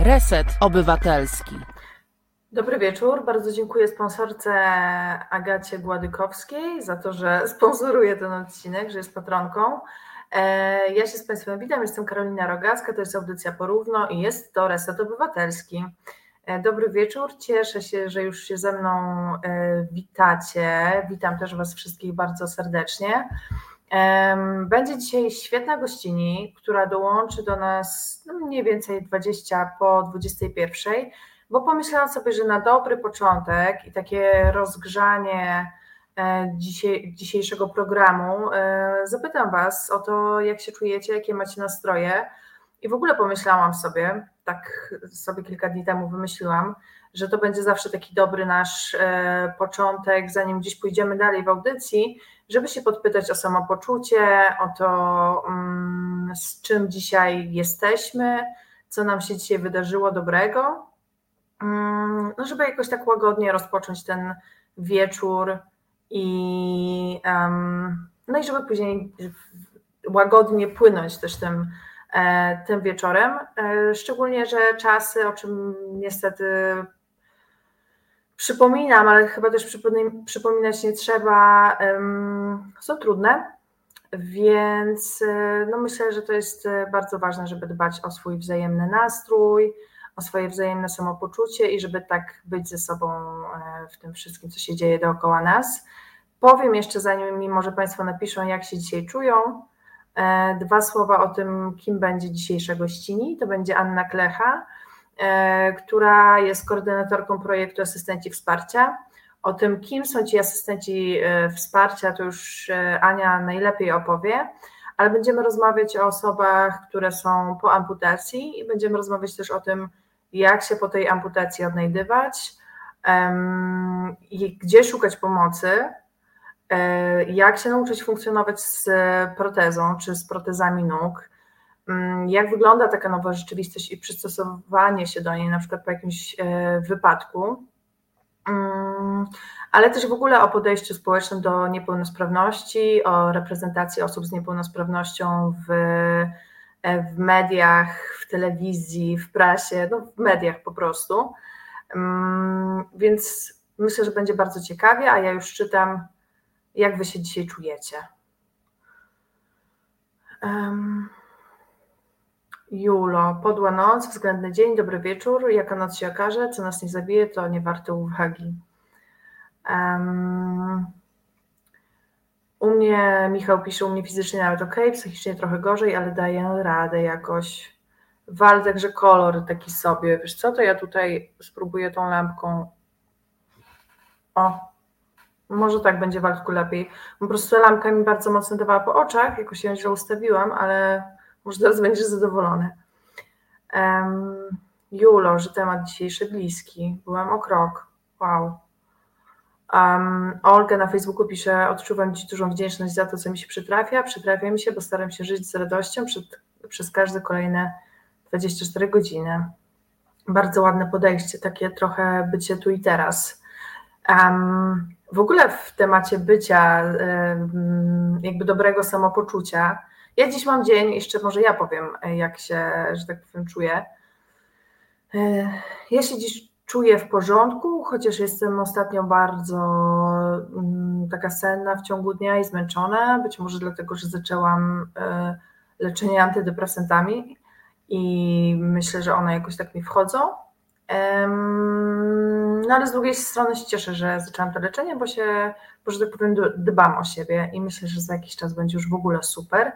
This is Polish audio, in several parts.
Reset Obywatelski. Dobry wieczór. Bardzo dziękuję sponsorce Agacie Gładykowskiej za to, że sponsoruje ten odcinek, że jest patronką. E, ja się z Państwem witam, jestem Karolina Rogacka, to jest audycja Porówno i jest to Reset Obywatelski. E, dobry wieczór, cieszę się, że już się ze mną e, witacie. Witam też Was wszystkich bardzo serdecznie. Będzie dzisiaj świetna gościni, która dołączy do nas no mniej więcej 20 po 21, bo pomyślałam sobie, że na dobry początek i takie rozgrzanie e, dzisiejszego programu e, zapytam Was o to, jak się czujecie, jakie macie nastroje. I w ogóle pomyślałam sobie, tak sobie kilka dni temu wymyśliłam, że to będzie zawsze taki dobry nasz e, początek, zanim gdzieś pójdziemy dalej w audycji, żeby się podpytać o samopoczucie, o to, mm, z czym dzisiaj jesteśmy, co nam się dzisiaj wydarzyło dobrego, mm, no żeby jakoś tak łagodnie rozpocząć ten wieczór i no i żeby później łagodnie płynąć też tym, e, tym wieczorem. E, szczególnie, że czasy, o czym niestety Przypominam, ale chyba też przypominać nie trzeba, są trudne, więc e, no myślę, że to jest e, bardzo ważne, żeby dbać o swój wzajemny nastrój, o swoje wzajemne samopoczucie i żeby tak być ze sobą e, w tym wszystkim, co się dzieje dookoła nas. Powiem jeszcze, zanim mi może Państwo napiszą, jak się dzisiaj czują, dwa słowa o tym, kim będzie dzisiejsza gościni. To będzie Anna Klecha która jest koordynatorką projektu Asystenci Wsparcia. O tym, kim są ci asystenci e, wsparcia, to już e, Ania najlepiej opowie, ale będziemy rozmawiać o osobach, które są po amputacji i będziemy rozmawiać też o tym, jak się po tej amputacji odnajdywać, gdzie szukać pomocy, jak się nauczyć funkcjonować z protezą czy z protezami nóg, jak wygląda taka nowa rzeczywistość i przystosowanie się do niej, na przykład po jakimś e, wypadku, mm, ale też w ogóle o podejściu społecznym do niepełnosprawności, o reprezentacji osób z niepełnosprawnością w, e, w mediach, w telewizji, w prasie, no w mediach po prostu. Mm, więc myślę, że będzie bardzo ciekawie, a ja już czytam, jak wy się dzisiaj czujecie. Um. Julo, podła noc, względny dzień, dobry wieczór. Jaka noc się okaże, co nas nie zabije, to nie warte uwagi. Um, u mnie, Michał pisze, u mnie fizycznie nawet ok, psychicznie trochę gorzej, ale daję radę jakoś. Waldek, że kolor taki sobie. Wiesz co, to ja tutaj spróbuję tą lampką. O, może tak będzie Waldku lepiej. Po prostu lampka mi bardzo mocno dawała po oczach, jakoś ją źle ustawiłam, ale może teraz będziesz zadowolony. Um, Julo, że temat dzisiejszy bliski. Byłem o krok. Wow. Um, Olga na Facebooku pisze: Odczuwam dziś dużą wdzięczność za to, co mi się przytrafia. Przytrafia mi się, bo staram się żyć z radością przed, przez każde kolejne 24 godziny. Bardzo ładne podejście, takie trochę bycie tu i teraz. Um, w ogóle w temacie bycia, um, jakby dobrego samopoczucia, ja dziś mam dzień, jeszcze może ja powiem, e, jak się, że tak powiem, czuję. E, ja się dziś czuję w porządku, chociaż jestem ostatnio bardzo mm, taka senna w ciągu dnia i zmęczona, być może dlatego, że zaczęłam e, leczenie antydepresantami i myślę, że one jakoś tak mi wchodzą. No ale z drugiej strony się cieszę, że zaczęłam to leczenie, bo się, bo że tak powiem, dbam o siebie i myślę, że za jakiś czas będzie już w ogóle super.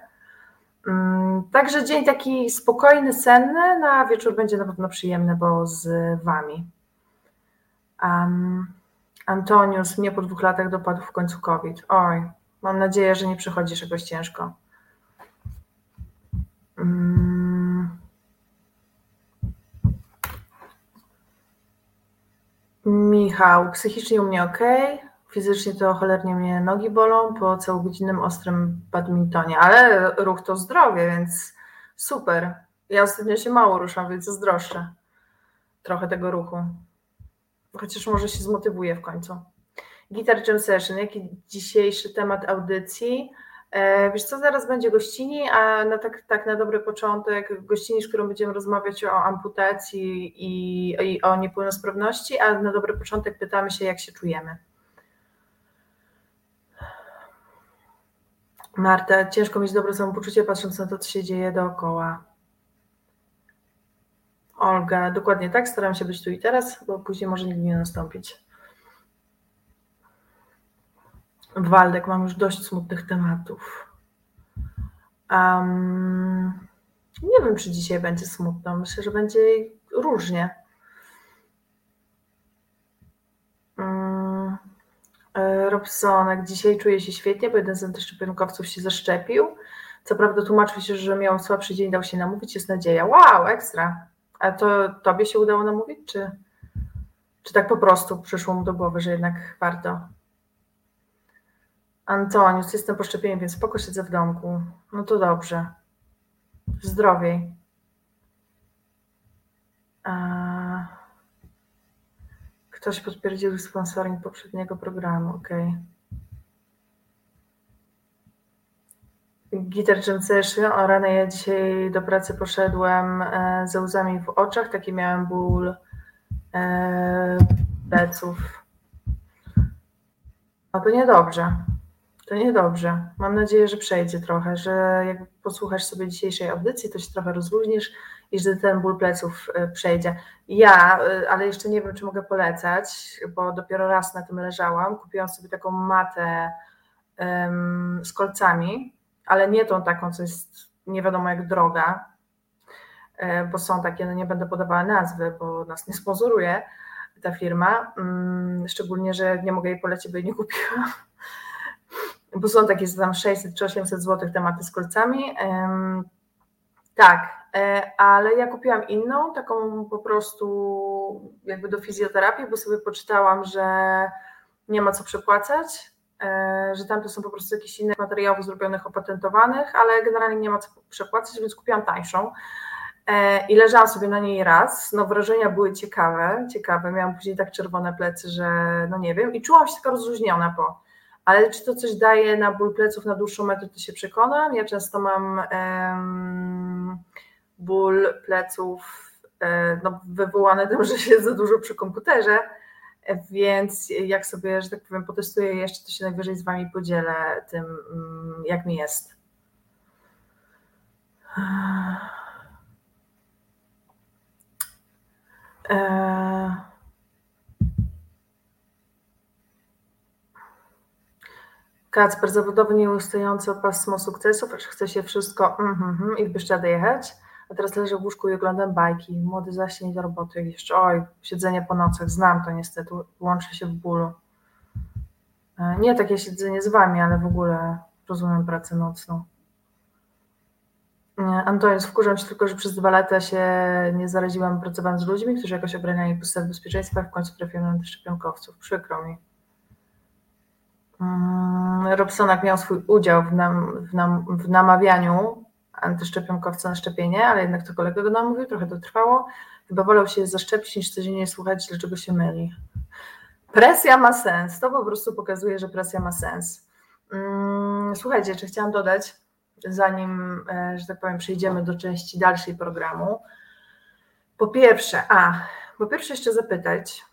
Mm, także dzień taki spokojny, senny, no a wieczór będzie na pewno przyjemny, bo z Wami. Um, Antonius, mnie po dwóch latach dopadł w końcu COVID. Oj, mam nadzieję, że nie przychodzisz jakoś ciężko. Um, Michał, psychicznie u mnie ok. Fizycznie to cholernie mnie nogi bolą po całogodzinnym ostrym badmintonie, ale ruch to zdrowie, więc super. Ja ostatnio się mało ruszam, więc zazdroszczę trochę tego ruchu. Chociaż może się zmotywuję w końcu. Guitar Jam Session, jaki dzisiejszy temat audycji? E, wiesz co, zaraz będzie gościni, a na tak, tak na dobry początek gościni, z którą będziemy rozmawiać o amputacji i, i o niepełnosprawności, a na dobry początek pytamy się, jak się czujemy. Marta, ciężko mieć dobre samopoczucie, patrząc na to, co się dzieje dookoła. Olga, dokładnie tak, staram się być tu i teraz, bo później może nigdy nie nastąpić. Waldek, mam już dość smutnych tematów. Um, nie wiem, czy dzisiaj będzie smutno. Myślę, że będzie różnie. Robsonek, dzisiaj czuję się świetnie, bo jeden z antyszczepionkowców się zaszczepił. Co prawda tłumaczył się, że miał słabszy dzień, dał się namówić, jest nadzieja. Wow, ekstra. A to tobie się udało namówić, czy, czy tak po prostu przyszło mu do głowy, że jednak warto? Antonius, jestem po szczepieniu, więc spoko siedzę w domku. No to dobrze. Zdrowiej. Ktoś potwierdził sponsoring poprzedniego programu, ok. Gitar Jam o rany ja dzisiaj do pracy poszedłem e, ze łzami w oczach, taki miałem ból e, pleców. No to niedobrze. To niedobrze. Mam nadzieję, że przejdzie trochę, że jak posłuchasz sobie dzisiejszej audycji, to się trochę rozluźnisz i że ten ból pleców e, przejdzie. Ja, e, ale jeszcze nie wiem, czy mogę polecać, bo dopiero raz na tym leżałam. Kupiłam sobie taką matę um, z kolcami, ale nie tą taką, co jest nie wiadomo jak droga, e, bo są takie, no nie będę podawała nazwy, bo nas nie sponsoruje ta firma, um, szczególnie, że nie mogę jej polecić, bo jej nie kupiłam bo są takie tam 600 czy 800 zł tematy z kolcami. Tak, e, ale ja kupiłam inną, taką po prostu jakby do fizjoterapii, bo sobie poczytałam, że nie ma co przepłacać, e, że tam to są po prostu jakieś inne materiałów zrobionych, opatentowanych, ale generalnie nie ma co przepłacać, więc kupiłam tańszą. E, I leżałam sobie na niej raz. No, wrażenia były ciekawe, ciekawe. Miałam później tak czerwone plecy, że no nie wiem. I czułam się taka rozluźniona po. Ale czy to coś daje na ból pleców na dłuższą metę, to się przekonam. Ja często mam ból pleców um, no, wywołany tym, że siedzę dużo przy komputerze, więc jak sobie, że tak powiem, potestuję jeszcze, to się najwyżej z Wami podzielę tym, um, jak mi jest. Eee... Kacper, zawodowy nieustający o pasmo sukcesów, aż chce się wszystko mm, mm, i w Bieszczady jechać, a teraz leżę w łóżku i oglądam bajki. Młody zasień do roboty jeszcze. Oj, siedzenie po nocach, znam to niestety, łączy się w bólu. E, nie takie siedzenie z wami, ale w ogóle rozumiem pracę nocną. Antonius, wkurzam się tylko, że przez dwa lata się nie zaraziłam pracowałam z ludźmi, którzy jakoś obraniali podstawy bezpieczeństwa, w końcu trafiłem na antyszczepionkowców. Przykro mi. Mm, Robsonak miał swój udział w, nam, w, nam, w namawianiu antyszczepionkowca na szczepienie, ale jednak to kolega go namówił, trochę to trwało. Chyba wolał się zaszczepić niż codziennie słuchać, dlaczego się myli. Presja ma sens. To po prostu pokazuje, że presja ma sens. Mm, słuchajcie, jeszcze chciałam dodać, zanim, e, że tak powiem, przejdziemy do części dalszej programu. Po pierwsze, a, po pierwsze jeszcze zapytać,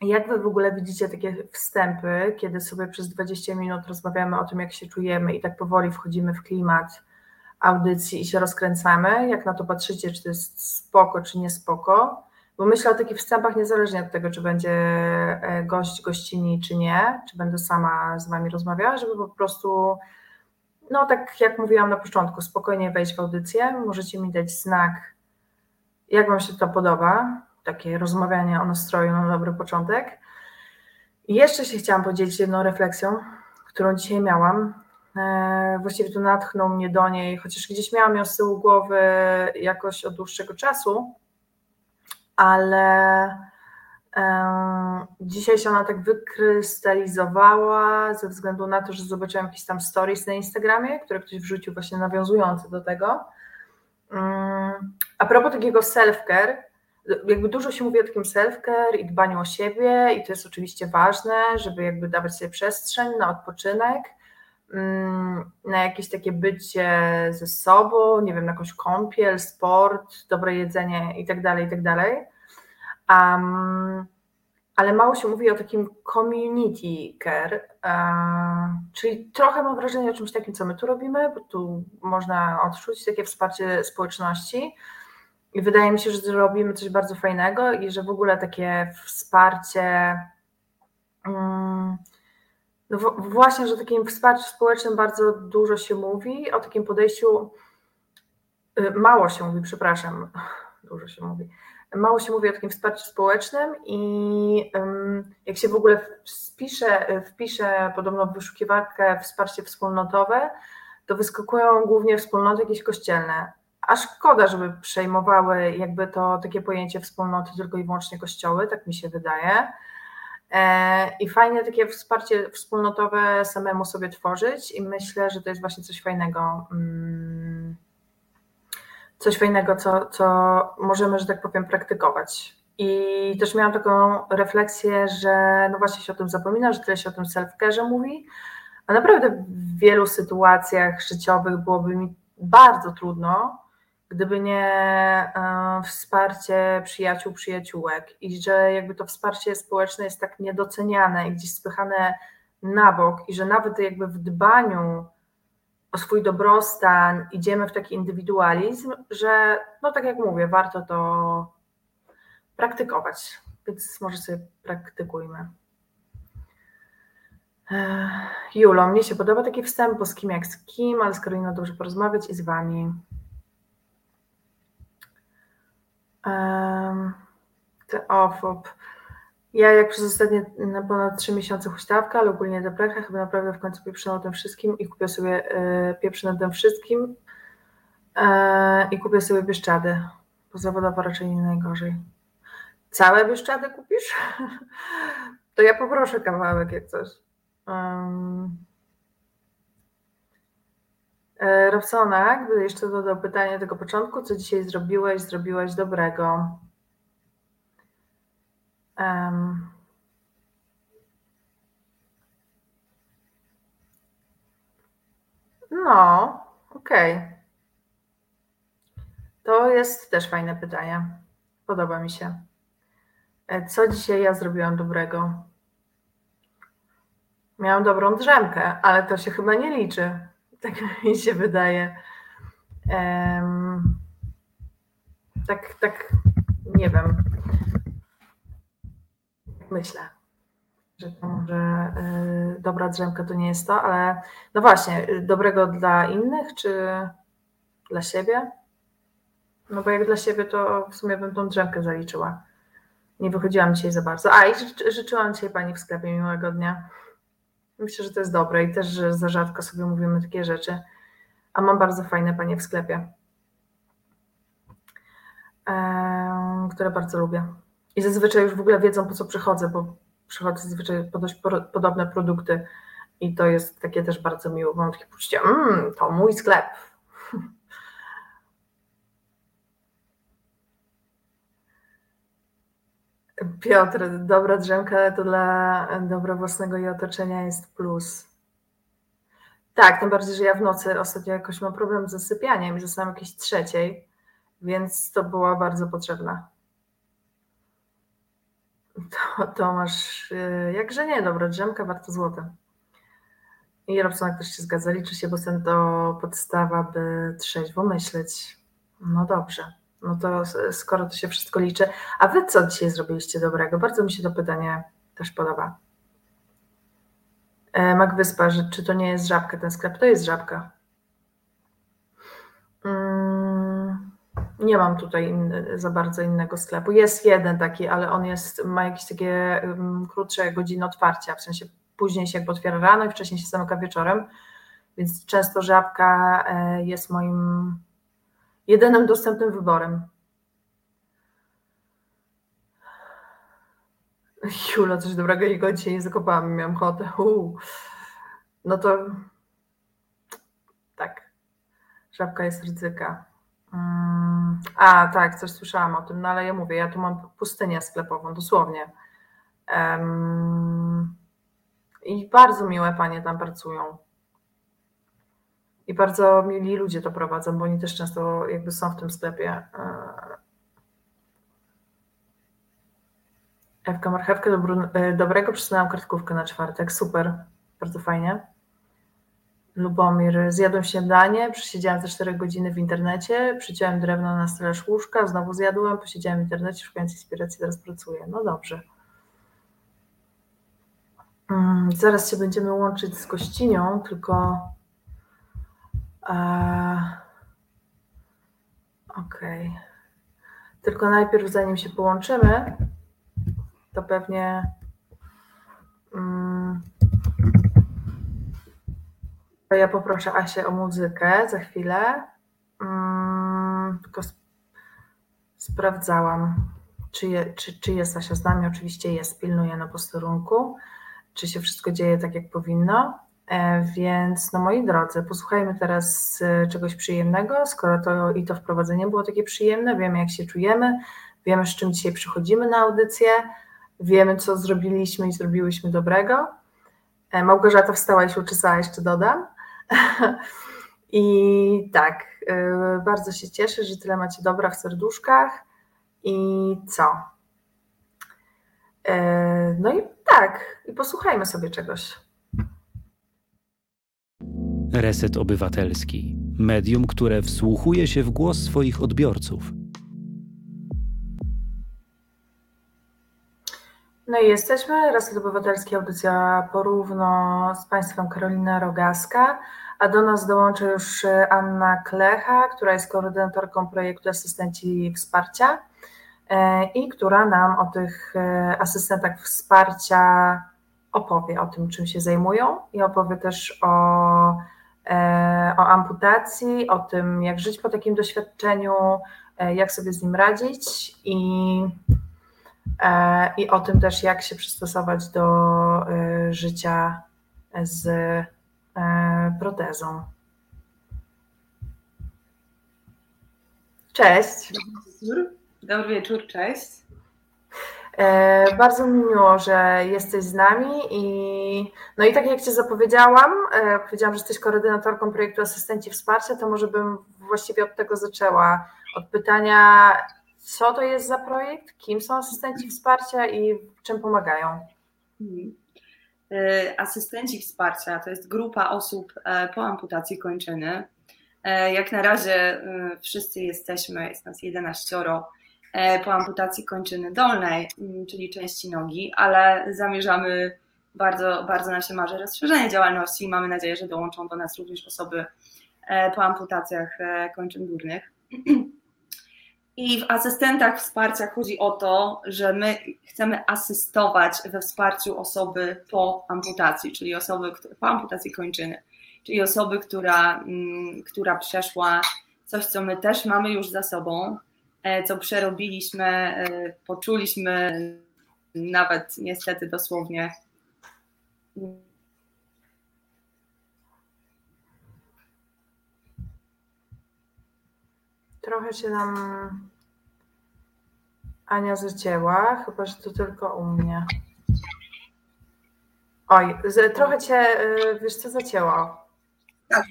jak Wy w ogóle widzicie takie wstępy, kiedy sobie przez 20 minut rozmawiamy o tym, jak się czujemy i tak powoli wchodzimy w klimat audycji i się rozkręcamy? Jak na to patrzycie, czy to jest spoko, czy nie spoko? Bo myślę o takich wstępach niezależnie od tego, czy będzie e, gość, gościni, czy nie, czy będę sama z Wami rozmawiała, żeby po prostu, no tak jak mówiłam na początku, spokojnie wejść w audycję. Możecie mi dać znak, jak Wam się to podoba, takie rozmawianie o nastroju na dobry początek. I jeszcze się chciałam podzielić jedną refleksją, którą dzisiaj miałam. E, właściwie to natchnął mnie do niej, chociaż gdzieś miałam ją z tyłu głowy jakoś od dłuższego czasu, ale e, dzisiaj się ona tak wykrystalizowała ze względu na to, że zobaczyłam jakieś tam stories na Instagramie, które ktoś wrzucił właśnie nawiązujące do tego. Mm, a propos takiego self-care, jakby dużo się mówi o takim self-care i dbaniu o siebie i to jest oczywiście ważne, żeby jakby dawać sobie przestrzeń na odpoczynek, mm, na jakieś takie bycie ze sobą, nie wiem, na jakąś kąpiel, sport, dobre jedzenie i tak dalej, i tak dalej. Ale mało się mówi o takim community care, uh, czyli trochę mam wrażenie o czymś takim, co my tu robimy, bo tu można odczuć takie wsparcie społeczności i wydaje mi się, że robimy coś bardzo fajnego i że w ogóle takie wsparcie, um, no właśnie, że takim wsparciu społecznym bardzo dużo się mówi, o takim podejściu, y, mało się mówi, przepraszam, dużo się mówi, mało się mówi o takim wsparciu społecznym i jak się w ogóle wpisze, wpisze podobno w wyszukiwarkę wsparcie wspólnotowe, to wyskakują głównie wspólnoty jakieś kościelne. A szkoda, żeby przejmowały jakby to takie pojęcie wspólnoty tylko i wyłącznie kościoły, tak mi się wydaje. E, I fajnie takie wsparcie wspólnotowe samemu sobie tworzyć i myślę, że to jest właśnie coś fajnego mm, coś fajnego, co, co możemy, że tak powiem, praktykować. I też miałam taką refleksję, że no właśnie się o tym zapomina, że tyle się o tym self-care mówi, a naprawdę w wielu sytuacjach życiowych byłoby mi bardzo trudno, gdyby nie e, wsparcie przyjaciół, przyjaciółek i że jakby to wsparcie społeczne jest tak niedoceniane i gdzieś spychane na bok i że nawet jakby w dbaniu o swój dobrostan, idziemy w taki indywidualizm, że no tak jak mówię, warto to praktykować. Więc może sobie praktykujmy. Julo, mnie się podoba taki wstęp, bo z kim jak z kim, ale z Karoliną dobrze porozmawiać i z Wami. Te ofop. Ja jak przez ostatnie na ponad trzy miesiące huśtawka, ale ogólnie deprecha, chyba naprawdę w końcu pieprzę na tym wszystkim i kupię sobie y, pieprzę na tym wszystkim y, i kupię sobie bieszczady. Bo zawodowo raczej nie najgorzej. Całe bieszczady kupisz? to ja poproszę kawałek jak coś. Um, Robsona, gdy jeszcze dodał pytanie tego początku, co dzisiaj zrobiłeś, zrobiłaś dobrego. Um, no, okej. Okay. To jest też fajne pytanie. Podoba mi się. E, co dzisiaj ja zrobiłam dobrego? Miałam dobrą drzemkę, ale to się chyba nie liczy. Tak mi się wydaje. Um, tak, tak, nie wiem myślę, że to może y, dobra drzemka to nie jest to, ale no właśnie, dobrego dla innych czy dla siebie? No bo jak dla siebie, to w sumie bym tą drzemkę zaliczyła. Nie wychodziłam dzisiaj za bardzo. A i życzyłam dzisiaj Pani w sklepie miłego dnia. Myślę, że to jest dobre i też, że za rzadko sobie mówimy takie rzeczy. A mam bardzo fajne Panie w sklepie, które bardzo lubię. I zazwyczaj już w ogóle wiedzą, po co przychodzę, bo przychodzę zazwyczaj po dość podobne produkty i to jest takie też bardzo miło. Mam takie poczucie, mmm, to mój sklep. Piotr, dobra drzemka to dla dobra własnego i otoczenia jest plus. Tak, tym bardziej, że ja w nocy ostatnio jakoś mam problem z zasypianiem i zostałam jakieś trzeciej, więc to była bardzo potrzebna. To, to masz, y, jakże nie, dobra drzemka, warto złote. I Robsonak też się zgadza, liczy się, bo ten to podstawa, by trzeźwo myśleć. No dobrze, no to skoro to się wszystko liczy. A wy co dzisiaj zrobiliście dobrego? Bardzo mi się to pytanie też podoba. E, Mac Wyspa, czy to nie jest żabka ten sklep? To jest żabka. Hmm. Nie mam tutaj za bardzo innego sklepu. Jest jeden taki, ale on jest, ma jakieś takie um, krótsze godziny otwarcia, w sensie później się otwiera rano i wcześniej się zamyka wieczorem, więc często żabka e, jest moim jedynym dostępnym wyborem. Jula, coś dobrego jego dzisiaj nie zakopałam, miałam ochotę. Uu. No to tak, żabka jest ryzyka. Mm, a, tak, coś słyszałam o tym, no ale ja mówię, ja tu mam pustynię sklepową, dosłownie. Um, I bardzo miłe panie tam pracują. I bardzo mili ludzie to prowadzą, bo oni też często jakby są w tym sklepie. Ewka Marchewkę dobrego przesunęłam kartkówkę na czwartek. Super, bardzo fajnie. Lubomir, zjadłem śniadanie, przesiedziałem te 4 godziny w internecie, przyciąłem drewno na stelaż łóżka, znowu zjadłem, posiedziałem w internecie, szukając inspiracji, teraz pracuję. No dobrze. Hmm, zaraz się będziemy łączyć z gościnią, tylko. Okay. Tylko najpierw, zanim się połączymy, to pewnie. Hmm, to ja poproszę Asię o muzykę za chwilę. Hmm, tylko sp sprawdzałam, czy, je, czy, czy jest Asia z nami. Oczywiście jest, pilnuję na posterunku czy się wszystko dzieje tak, jak powinno. E, więc, no moi drodzy, posłuchajmy teraz e, czegoś przyjemnego. Skoro to i to wprowadzenie było takie przyjemne, wiemy, jak się czujemy, wiemy, z czym dzisiaj przychodzimy na audycję, wiemy, co zrobiliśmy i zrobiłyśmy dobrego. E, Małgorzata wstała i się uczesała, jeszcze dodam. I tak, bardzo się cieszę, że tyle macie dobra w serduszkach. I co? No i tak, i posłuchajmy sobie czegoś. Reset Obywatelski. Medium, które wsłuchuje się w głos swoich odbiorców. No i jesteśmy. Reset Obywatelski, audycja porówno z Państwem Karolina Rogaska, a do nas dołączy już Anna Klecha, która jest koordynatorką projektu Asystenci Wsparcia. E, i która nam o tych e, asystentach wsparcia opowie, o tym, czym się zajmują i opowie też o, e, o amputacji, o tym, jak żyć po takim doświadczeniu, jak sobie z nim radzić i, i o tym też, jak się przystosować do życia z protezą. Cześć. Dobry wieczór, cześć. E, bardzo mi miło, że jesteś z nami i no i tak jak Cię zapowiedziałam, e, powiedziałam, że jesteś koordynatorką projektu Asystenci Wsparcia, to może bym właściwie od tego zaczęła, od pytania, co to jest za projekt, kim są asystenci wsparcia i czym pomagają? Mhm. E, asystenci wsparcia to jest grupa osób po amputacji kończyny. Jak na razie wszyscy jesteśmy, jest nas 11 E, po amputacji kończyny dolnej, mm, czyli części nogi, ale zamierzamy bardzo, bardzo nam się marzy rozszerzenie działalności i mamy nadzieję, że dołączą do nas również osoby e, po amputacjach e, kończyn górnych. I w asystentach wsparcia chodzi o to, że my chcemy asystować we wsparciu osoby po amputacji, czyli osoby po amputacji kończyny, czyli osoby, która, mm, która przeszła coś, co my też mamy już za sobą, E, co przerobiliśmy, e, poczuliśmy nawet niestety dosłownie. Trochę się nam Ania zacięła, chyba że to tylko u mnie. Oj, trochę cię, e, wiesz co, zacięło. Tak,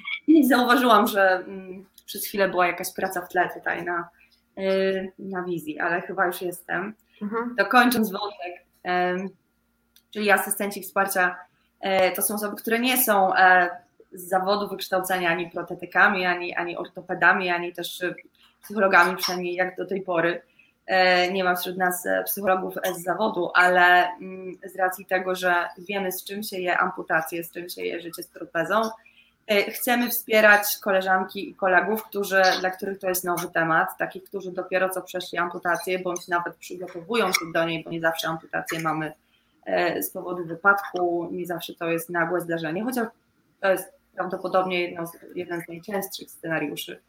zauważyłam, że mm, przez chwilę była jakaś praca w tle tutaj na, na wizji, ale chyba już jestem. Mhm. To kończąc wątek, czyli asystenci wsparcia, e, to są osoby, które nie są e, z zawodu wykształcenia ani protetykami, ani, ani ortopedami, ani też psychologami, przynajmniej jak do tej pory. E, nie ma wśród nas psychologów z zawodu, ale mm, z racji tego, że wiemy, z czym się je amputacje, z czym się je życie z protezą, chcemy wspierać koleżanki i kolegów, którzy, dla których to jest nowy temat, takich, którzy dopiero co przeszli amputację, bądź nawet przygotowują się do niej, bo nie zawsze amputację mamy e, z powodu wypadku, nie zawsze to jest nagłe zdarzenie, chociaż to jest prawdopodobnie jedno z, jeden z najczęstszych scenariuszy.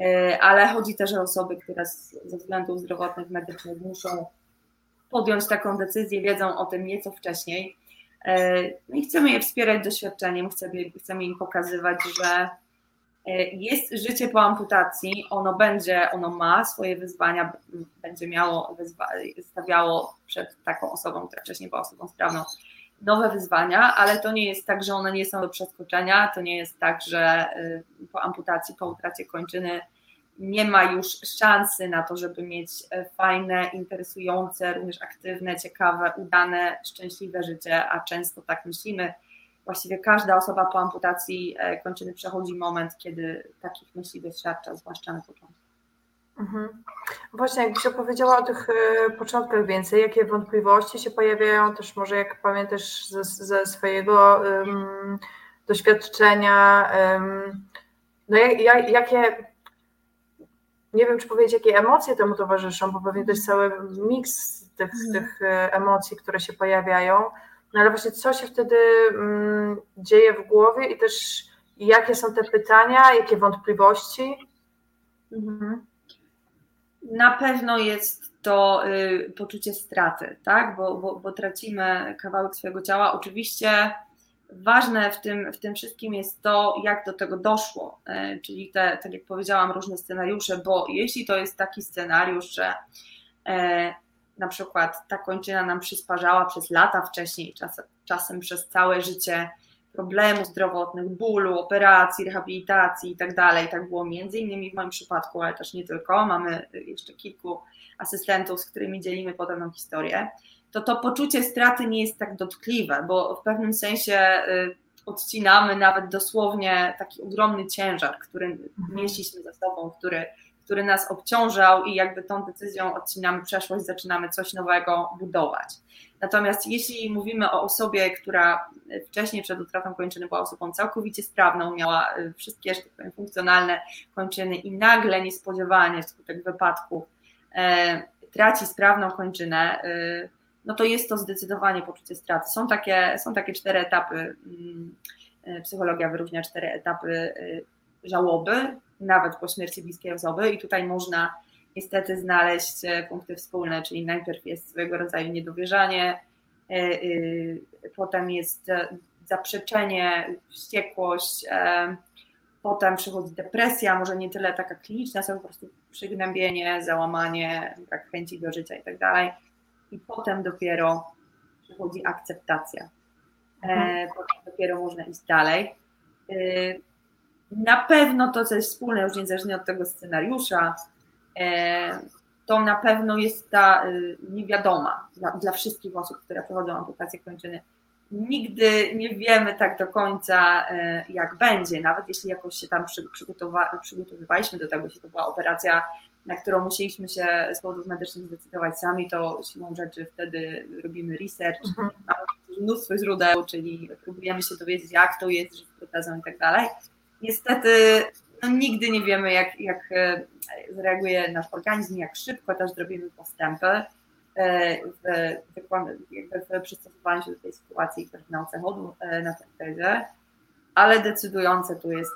E, ale chodzi też o osoby, które ze względów zdrowotnych, medycznych muszą podjąć taką decyzję, wiedzą o tym nieco wcześniej E, no i chcemy je wspierać doświadczeniem, chcemy, chcemy im pokazywać, że e, jest życie po amputacji, ono będzie, ono ma swoje wyzwania, będzie miało, wyzwa, stawiało przed taką osobą, która wcześniej była osobą sprawną, nowe wyzwania, ale to nie jest tak, że one nie są do przeskoczenia, to nie jest tak, że po amputacji, po utracie kończyny nie ma już szansy na to, żeby mieć fajne, interesujące, również aktywne, ciekawe, udane, szczęśliwe życie, a często tak myślimy, właściwie każda osoba po amputacji e, kończyny przechodzi moment, kiedy takich myśli doświadcza, zwłaszcza na początku. Mhm. Właśnie, jakbyś opowiedziała o tych e, początkach więcej, jakie wątpliwości się pojawiają, też może jak pamiętasz ze, ze swojego doświadczenia, no jak, jakie, nie wiem czy powiedzieć, jakie emocje temu towarzyszą, bo pewnie to jest cały miks tych, mhm. tych e, emocji, które się pojawiają, no ale właśnie co się wtedy um, dzieje w głowie i też jakie są te pytania, jakie wątpliwości? Mhm. Na pewno jest to y, poczucie straty, tak? Bo, bo, bo, tracimy kawałek swojego ciała. Oczywiście ważne w tym, w tym wszystkim jest to, jak do tego doszło, y, czyli te, tak jak powiedziałam, różne scenariusze, bo jeśli to jest taki scenariusz, że y, na przykład ta kończyna nam przysparzała przez lata wcześniej, czas, czasem przez całe życie problemów zdrowotnych, bólu, operacji, rehabilitacji i tak. Tak było między innymi w moim przypadku, ale też nie tylko. Mamy jeszcze kilku asystentów, z którymi dzielimy podobną historię. To to poczucie straty nie jest tak dotkliwe, bo w pewnym sensie y, odcinamy nawet dosłownie taki ogromny ciężar, który mhm. nieśliśmy ze sobą, który który nas obciążał i jakby tą decyzją odcinamy przeszłość, zaczynamy coś nowego budować. Natomiast jeśli mówimy o osobie, która wcześniej przed utratą kończyny była osobą całkowicie sprawną, miała y, wszystkie, że tak powiem, funkcjonalne kończyny i nagle niespodziewanie wskutek wypadku e, traci sprawną kończynę, e, no to jest to zdecydowanie poczucie straty. Są takie, są takie cztery etapy, mm, e, psychologia wyróżnia cztery etapy żałoby, nawet po śmierci bliskiej osoby i tutaj można niestety znaleźć e, punkty wspólne, czyli najpierw jest swojego rodzaju niedowierzanie, e, e, potem jest zaprzeczenie, wściekłość, potem przychodzi depresja, może nie tyle taka kliniczna, co po prostu przygnębienie, załamanie, brak chęci do życia i tak dalej. I potem dopiero przychodzi akceptacja. Mhm. Potem dopiero można iść dalej. Na pewno to, co jest wspólne, już niezależnie od tego scenariusza, e, to na pewno jest ta e, niewiadoma dla, dla wszystkich osób, które przechodzą amputację kończyny. Nigdy nie wiemy tak do końca, e, jak będzie, nawet jeśli jakoś się tam przygotowywaliśmy do tego, że to była operacja, na którą musieliśmy się z powodów medycznych zdecydować sami, to siłą rzeczy wtedy robimy research, mhm. mamy mnóstwo źródeł, czyli próbujemy się dowiedzieć, jak to jest, że z protezą i tak dalej niestety no, nigdy nie wiemy, jak, jak e, zareaguje nasz organizm, jak szybko też zrobimy postępy e, w, w, w przystosowaniu się do tej sytuacji i w nauce chodu e, na tezie, ale decydujące tu jest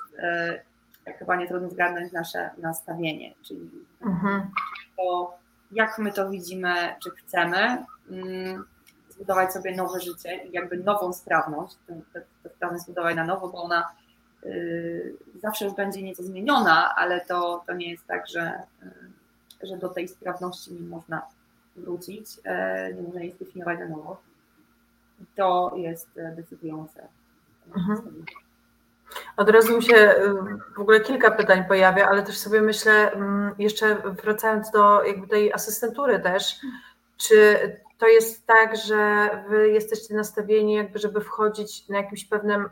chyba nie trudno zgadnąć nasze nastawienie, czyli mhm. to, jak my to widzimy, czy chcemy mm, zbudować sobie nowe życie i jakby nową sprawność, tę sprawność zbudować na nowo, bo ona Y, zawsze już będzie nieco zmieniona, ale to, to nie jest tak, że, y, że do tej sprawności nie można wrócić, y, nie można jej zdefiniować na nowo. To jest decydujące. Mhm. Od razu mi się w ogóle kilka pytań pojawia, ale też sobie myślę, mm, jeszcze wracając do jakby tej asystentury też, czy to jest tak, że wy jesteście nastawieni jakby, żeby wchodzić na jakimś pewnym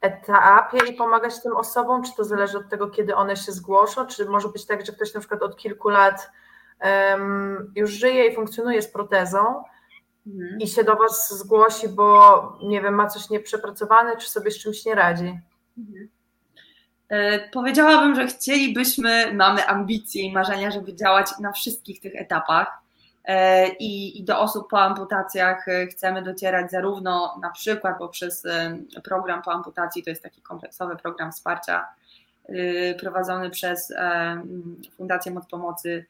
etapie i pomagać tym osobom? Czy to zależy od tego, kiedy one się zgłoszą? Czy może być tak, że ktoś na przykład od kilku lat um, już żyje i funkcjonuje z protezą mhm. i się do Was zgłosi, bo nie wiem, ma coś nieprzepracowane, czy sobie z czymś nie radzi? Mhm. E, powiedziałabym, że chcielibyśmy, mamy ambicje i marzenia, żeby działać na wszystkich tych etapach. E, I, do osób po amputacjach e, chcemy docierać zarówno na przykład poprzez program po amputacji, to jest taki kompleksowy program wsparcia prowadzony przez Fundację Moc Pomocy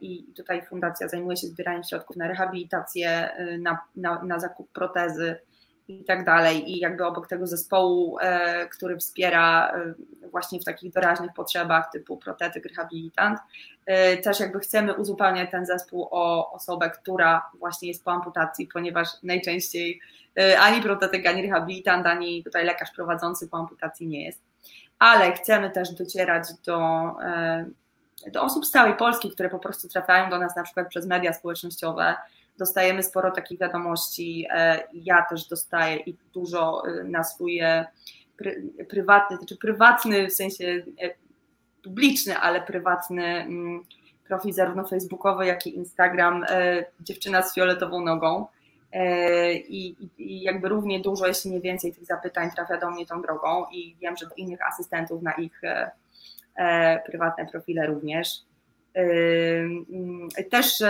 i tutaj fundacja zajmuje się zbieraniem środków na rehabilitację, na, na, na zakup protezy i tak dalej. I jakby obok tego zespołu, e, który wspiera e, właśnie w takich doraźnych potrzebach typu protetyk, rehabilitant, e, też jakby chcemy uzupełniać ten zespół o osobę, która właśnie jest po amputacji, ponieważ najczęściej ani protetyk, ani rehabilitant, ani tutaj lekarz prowadzący po amputacji nie jest. Ale chcemy też docierać do, do osób z całej Polski, które po prostu trafiają do nas na przykład przez media społecznościowe, dostajemy sporo takich wiadomości. E, ja też dostaję i dużo e, na swój prywatny, znaczy prywatny w sensie e, publiczny, ale prywatny mm, profil zarówno facebookowy, jak i Instagram, dziewczyna z fioletową nogą. I, I, jakby równie dużo, jeśli nie więcej tych zapytań trafia do mnie tą drogą i wiem, że do innych asystentów na ich prywatne profile również. Też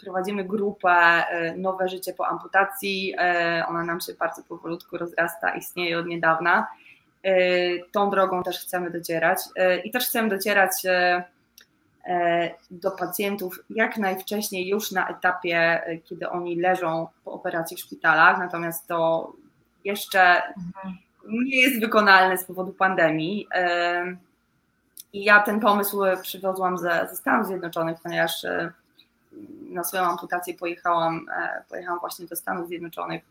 prowadzimy grupę y, Nowe Życie po amputacji. Y, ona nam się bardzo powolutku rozrasta, istnieje od niedawna. Tą drogą też chcemy docierać i też chcemy docierać do pacjentów jak najwcześniej, już na etapie, kiedy oni leżą po operacji w szpitalach, natomiast to jeszcze mhm. nie jest wykonalne z powodu pandemii. I ja ten pomysł przywiozłam ze, ze Stanów Zjednoczonych, ponieważ e, na swoją amputację pojechałam, e, pojechałam właśnie do Stanów Zjednoczonych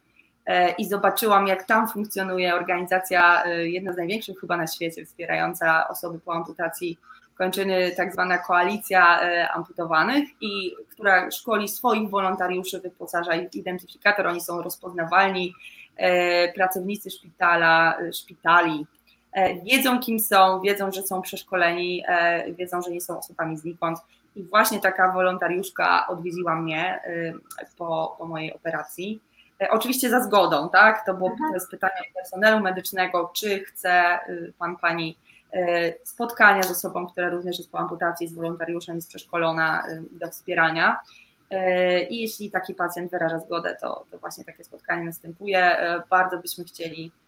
e, i zobaczyłam, jak tam funkcjonuje organizacja, jedna z największych chyba na świecie, wspierająca osoby po amputacji kończyny, tak zwana koalicja amputowanych, i która szkoli swoich wolontariuszy, wyposaża ich identyfikator, oni są rozpoznawalni, pracownicy szpitala, szpitali, E, wiedzą kim są, wiedzą, że są przeszkoleni, e, wiedzą, że nie są osobami znikąd. I właśnie taka wolontariuszka odwiedziła mnie e, po, po mojej operacji. Oczywiście za zgodą, tak? To było mhm. to jest pytanie personelu medycznego, czy chce pan, pani spotkania z osobą, która również jest po amputacji, z wolontariuszem, jest przeszkolona do wspierania. I jeśli taki pacjent wyraża zgodę, to, to właśnie takie spotkanie następuje. Bardzo byśmy chcieli E,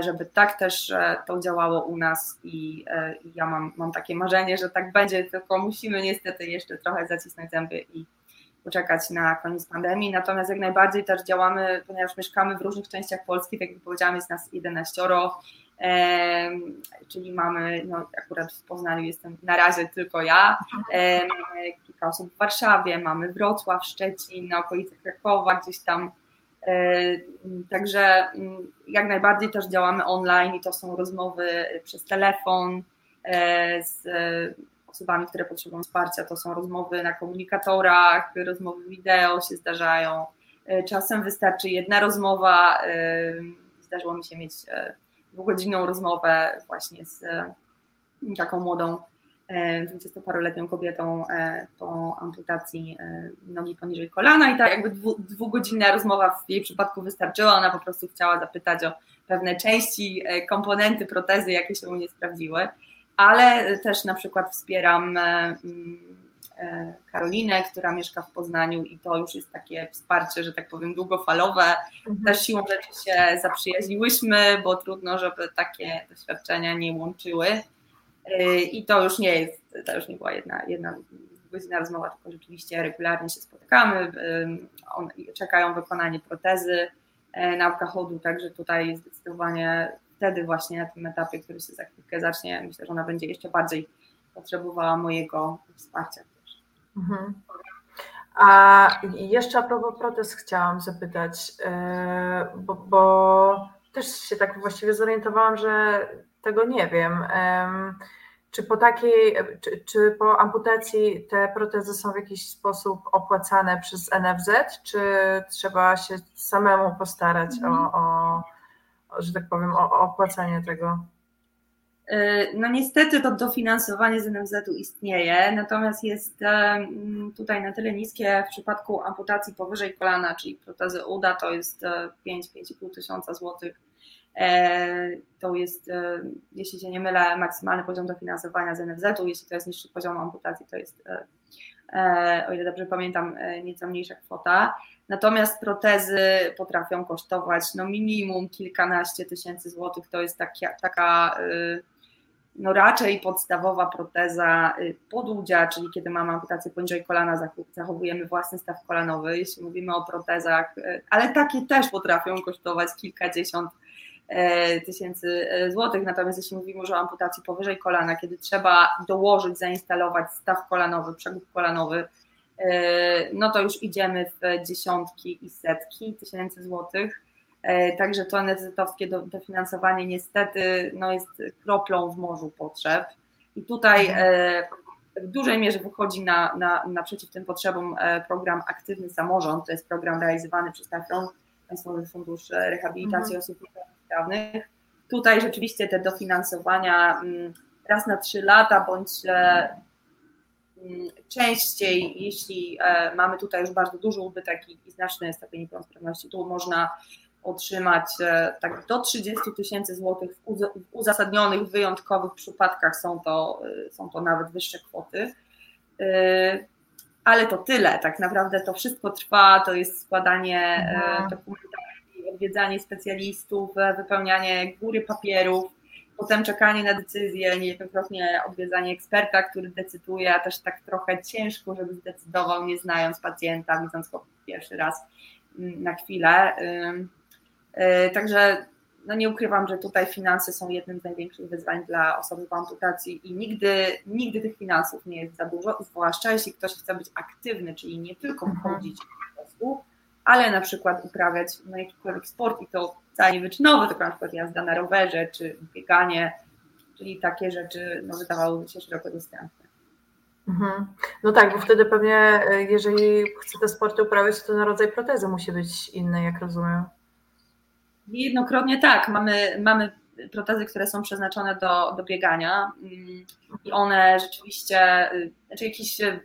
żeby tak też e, to działało u nas i, e, i ja mam, mam takie marzenie, że tak będzie, tylko musimy niestety jeszcze trochę zacisnąć zęby i poczekać na koniec pandemii. Natomiast jak najbardziej też działamy, ponieważ mieszkamy w różnych częściach Polski, tak jak powiedziałam, jest nas 11, e, czyli mamy, no akurat w Poznaniu jestem na razie tylko ja, e, kilka osób w Warszawie, mamy Wrocław, Szczecin, na okolicy Krakowa, gdzieś tam E, także mm, jak najbardziej też działamy online i to są rozmowy przez telefon e, z osobami, które potrzebują wsparcia. To są rozmowy na komunikatorach, rozmowy wideo się zdarzają. E, czasem wystarczy jedna rozmowa. Zdarzyło mi się mieć dwugodzinną rozmowę właśnie z taką młodą 20-paroletnią kobietą e, po amputacji e, nogi poniżej kolana i tak jakby dwu, dwugodzinna rozmowa w jej przypadku wystarczyła, ona po prostu chciała zapytać o pewne części, e, komponenty protezy, jakie się u niej sprawdziły, ale też na przykład wspieram mm, Karolinę, która mieszka w Poznaniu i to już jest takie wsparcie, że tak powiem, długofalowe. Mhm. Też siłą rzeczy się zaprzyjaźniłyśmy, bo trudno, żeby takie doświadczenia nie łączyły. I to już nie jest, to już nie była jedna, jedna godzina rozmowa, tylko rzeczywiście regularnie się spotykamy. On, czekają wykonanie protezy, e, nauka chodu, także tutaj zdecydowanie wtedy właśnie na tym etapie, który się za chwilkę zacznie, myślę, że ona będzie jeszcze bardziej potrzebowała mojego wsparcia też. Mhm. A jeszcze a propos protez chciałam zapytać, e, bo, bo też się tak właściwie zorientowałam, że tego nie wiem. Czy po takiej, czy, czy, po amputacji te protezy są w jakiś sposób opłacane przez NFZ, czy trzeba się samemu postarać o, mhm. o, że tak powiem, o, o opłacanie tego? E, no niestety to dofinansowanie z NFZ-u istnieje, natomiast jest tutaj na tyle niskie w przypadku amputacji powyżej kolana, czyli protezy uda to jest 5-5,5 e, tysiąca złotych to jest, e, jeśli się nie mylę, maksymalny poziom dofinansowania z NFZ-u. Jeśli to jest niższy poziom amputacji, to jest, e, o ile dobrze pamiętam, nieco mniejsza kwota. Natomiast protezy potrafią kosztować no minimum kilkanaście tysięcy złotych. To jest taka, taka no raczej podstawowa proteza podłudzia, czyli kiedy mamy amputację poniżej kolana, zachowujemy własny staw kolanowy, jeśli mówimy o protezach, ale takie też potrafią kosztować kilkadziesiąt e, tysięcy e, złotych, natomiast jeśli mówimy już o amputacji powyżej kolana, kiedy trzeba dołożyć, zainstalować staw kolanowy, przegub kolanowy, e, no to już idziemy w dziesiątki i setki tysięcy złotych, E, także to NZZ-owskie dofinansowanie niestety no, jest kroplą w morzu potrzeb. I tutaj e, w dużej mierze wychodzi na, na, naprzeciw tym potrzebom e, program Aktywny Samorząd. To jest program realizowany przez TAFRON, Państwowy Fundusz Rehabilitacji mhm. Osób Niepełnosprawnych. Tutaj rzeczywiście te dofinansowania mm, raz na trzy lata bądź mm, częściej, jeśli mamy tutaj już bardzo duży ubytek i, znaczny stopień niepełnosprawności, tu można otrzymać e, tak do 30 tysięcy złotych w uzasadnionych, wyjątkowych przypadkach są to, e, są to nawet wyższe kwoty. E, ale to tyle, tak naprawdę to wszystko trwa, to jest składanie mhm. dokumentacji, odwiedzanie specjalistów, wypełnianie góry papierów, potem czekanie na decyzję, niejednokrotnie odwiedzanie eksperta, który decyduje, a też tak trochę ciężko, żeby zdecydował, nie znając pacjenta, widząc go pierwszy raz mm, na chwilę. E, także no nie ukrywam, że tutaj finanse są jednym z największych wyzwań dla osoby po amputacji i nigdy, nigdy tych finansów nie jest za dużo, zwłaszcza jeśli ktoś chce być aktywny, czyli nie tylko mhm. chodzić po prostu, ale na przykład uprawiać no, jakikolwiek sport i to wcale nie wyczynowy, tylko na przykład jazda na rowerze czy bieganie, czyli takie rzeczy no, wydawałyby się szeroko dostępne. Mhm. No tak, bo wtedy pewnie e, jeżeli chce te sporty uprawiać, to ten rodzaj protezy musi być inny, jak rozumiem. Niejednokrotnie tak. Mamy, mamy protezy, które są przeznaczone do, do biegania mm, i one rzeczywiście, y, znaczy jakiś, y,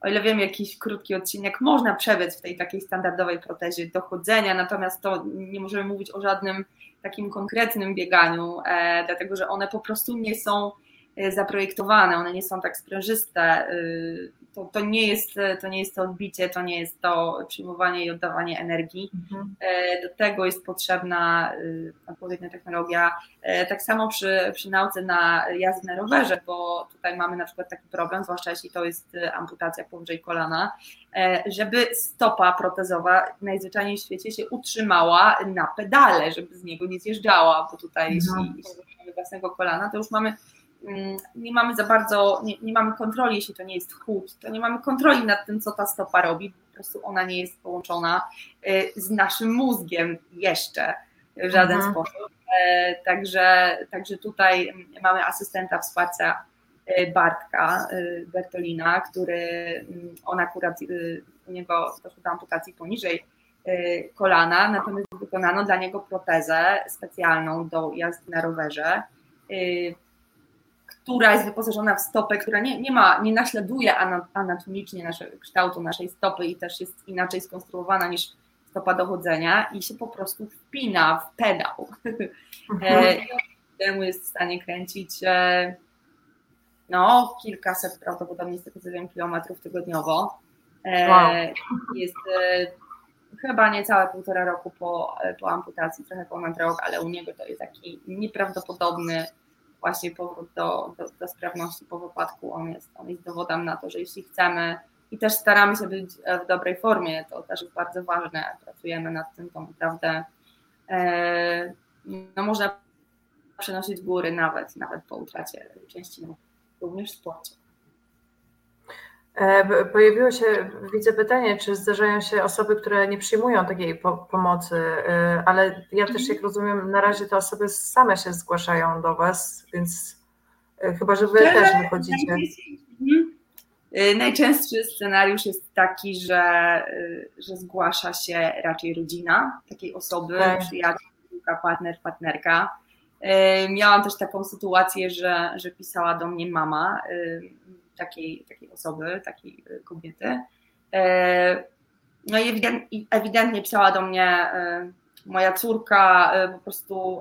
o ile wiem, jakiś krótki odcinek można przebiec w tej takiej standardowej protezie dochodzenia, natomiast to nie możemy mówić o żadnym takim konkretnym bieganiu, e, dlatego że one po prostu nie są e, zaprojektowane, one nie są tak sprężyste, y, to, to, nie jest, to nie jest to odbicie, to nie jest to przyjmowanie i oddawanie energii. Mhm. E, do tego jest potrzebna y, odpowiednia technologia. E, tak samo przy, przy nauce na jazdę na rowerze, bo tutaj mamy na przykład taki problem, zwłaszcza jeśli to jest amputacja powyżej kolana, e, żeby stopa protezowa najzwyczajniej w świecie się utrzymała na pedale, żeby z niego nie zjeżdżała, bo tutaj mhm. jeśli, jeśli mamy własnego kolana, to już mamy nie mamy za bardzo, nie, nie, mamy kontroli, jeśli to nie jest chód, to nie mamy kontroli nad tym, co ta stopa robi, po prostu ona nie jest połączona y, z naszym mózgiem jeszcze w żaden mhm. sposób. E, także, także tutaj mamy asystenta wsparcia y, Bartka y, Bertolina, który mm, on akurat u niego doszło do amputacji poniżej kolana, natomiast wykonano dla niego protezę specjalną do jazdy na rowerze która jest wyposażona w stopę, która nie, nie ma, nie naśladuje anatomicznie kształtu naszej stopy i też jest inaczej skonstruowana niż stopa dochodzenia i się po prostu wpina w pedał. Mhm. E, I temu jest w stanie kręcić e, no, kilkaset, prawdopodobnie z tego co wiem, kilometrów tygodniowo. E, wow. Jest chyba niecałe półtora roku po, po amputacji, trochę ponad rok, ale u niego to jest taki nieprawdopodobny właśnie powrót do, do, do sprawności po wypadku, on jest, on jest dowodem na to, że jeśli chcemy i też staramy się być w dobrej formie, to też jest bardzo ważne, pracujemy nad tym, to naprawdę e, no można przenosić góry nawet, nawet po utracie części nóg, również w sporcie. E, pojawiło się, widzę pytanie, czy zdarzają się osoby, które nie przyjmują takiej po pomocy, e, ale ja też jak rozumiem, na razie te osoby same się zgłaszają do Was, więc e, chyba, że Wy też wychodzicie. Najczęstszy scenariusz jest taki, że, że zgłasza się raczej rodzina takiej osoby, tak. przyjaciół, partner, partnerka. Miałam też taką sytuację, że, że pisała do mnie mama takiej, takiej osoby, takiej y, kobiety. E, no i ewidentnie, pisała do mnie e, moja córka e, po prostu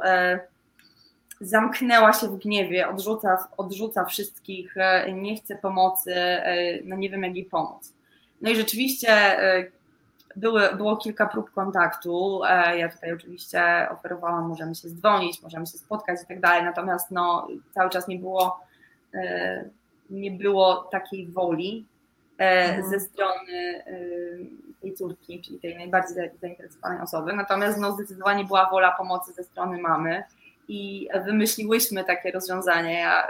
zamknęła się w gniewie, odrzuca, odrzuca wszystkich, nie chce pomocy, no nie wiem jak jej pomóc. No i rzeczywiście były, było kilka prób kontaktu. E, ja tutaj oczywiście oferowałam, możemy się zdzwonić, możemy się spotkać i tak dalej, natomiast no, cały czas nie było, e, nie było takiej woli mhm. ze strony tej córki, czyli tej najbardziej zainteresowanej osoby. Natomiast no, zdecydowanie była wola pomocy ze strony mamy i wymyśliłyśmy takie rozwiązanie. Ja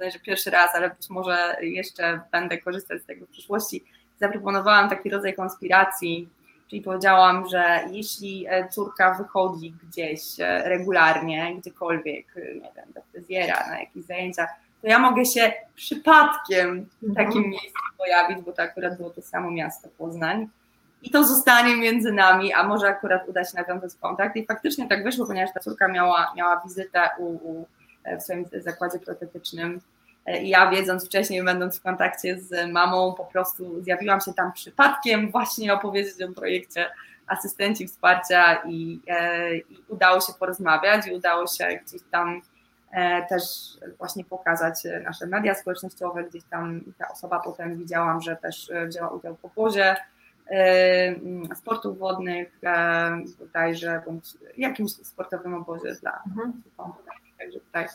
że, że pierwszy raz, ale być może jeszcze będę korzystać z tego w przyszłości zaproponowałam taki rodzaj konspiracji, czyli powiedziałam, że jeśli e, córka wychodzi gdzieś e, regularnie, gdziekolwiek, e, nie wiem, do fryzjera, na jakieś zajęcia, to ja mogę się przypadkiem w takim mhm. miejscu pojawić, bo to akurat było to samo miasto Poznań. I to zostanie między nami, a może akurat uda się nawiązać kontakt. I faktycznie tak wyszło, ponieważ ta córka miała, miała wizytę u, u, w swoim zakładzie protetycznym i ja wiedząc wcześniej, będąc w kontakcie z mamą, po prostu zjawiłam się tam przypadkiem właśnie opowiedzieć o projekcie asystenci wsparcia i, e, i udało się porozmawiać i udało się gdzieś tam e, też właśnie pokazać nasze media społecznościowe, gdzieś tam ta osoba potem widziałam, że też wzięła udział w obozie e, sportów wodnych bodajże, bądź jakimś sportowym obozie dla mhm. Także tutaj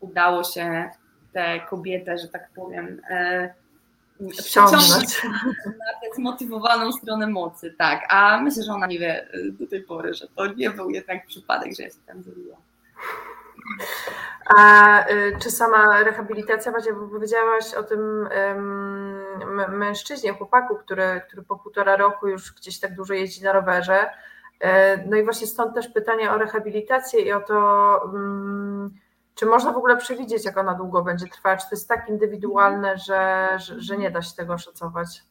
udało się tę kobietę, że tak powiem, e, wciągnąć na tę zmotywowaną stronę mocy, tak. A myślę, że ona nie wie e, do tej pory, że to nie był jednak przypadek, że ja się tam zrobiłam. A y, czy sama rehabilitacja, właśnie powiedziałaś o tym mężczyźnie, chłopaku, który, który po półtora roku już gdzieś tak dużo jeździ na rowerze. E, no i właśnie stąd też pytanie o rehabilitację i o to, mm, czy można w ogóle przewidzieć, jak ona długo będzie trwać? Czy to jest tak indywidualne, że, że, że nie da się tego oszacować?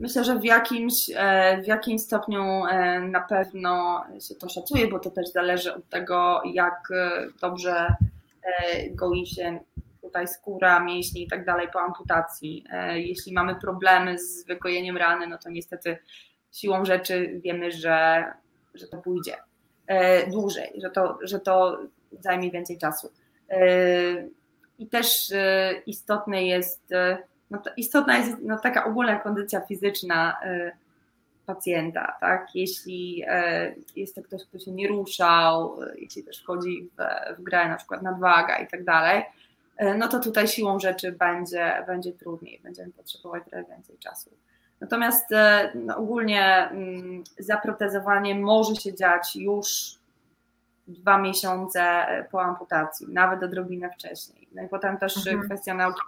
Myślę, że w jakimś, e, w jakimś stopniu e, na pewno się to szacuje, bo to też zależy od tego, jak e, dobrze goi się tutaj skóra, mięśnie i tak dalej po amputacji. Jeśli mamy problemy z wygojeniem rany, no to niestety siłą rzeczy wiemy, że, że to pójdzie dłużej, że to, że to zajmie więcej czasu. I też istotne jest, no istotna jest no, taka ogólna kondycja fizyczna pacjenta, tak? Jeśli jest to ktoś, kto się nie ruszał, jeśli też wchodzi w, w grę na przykład nadwaga i tak dalej, no to tutaj siłą rzeczy będzie, będzie trudniej, będziemy potrzebować trochę więcej czasu. Natomiast no, ogólnie mm, zaprotezowanie może się dziać już dwa miesiące po amputacji, nawet odrobinę wcześniej. No i potem też mhm. kwestia nauki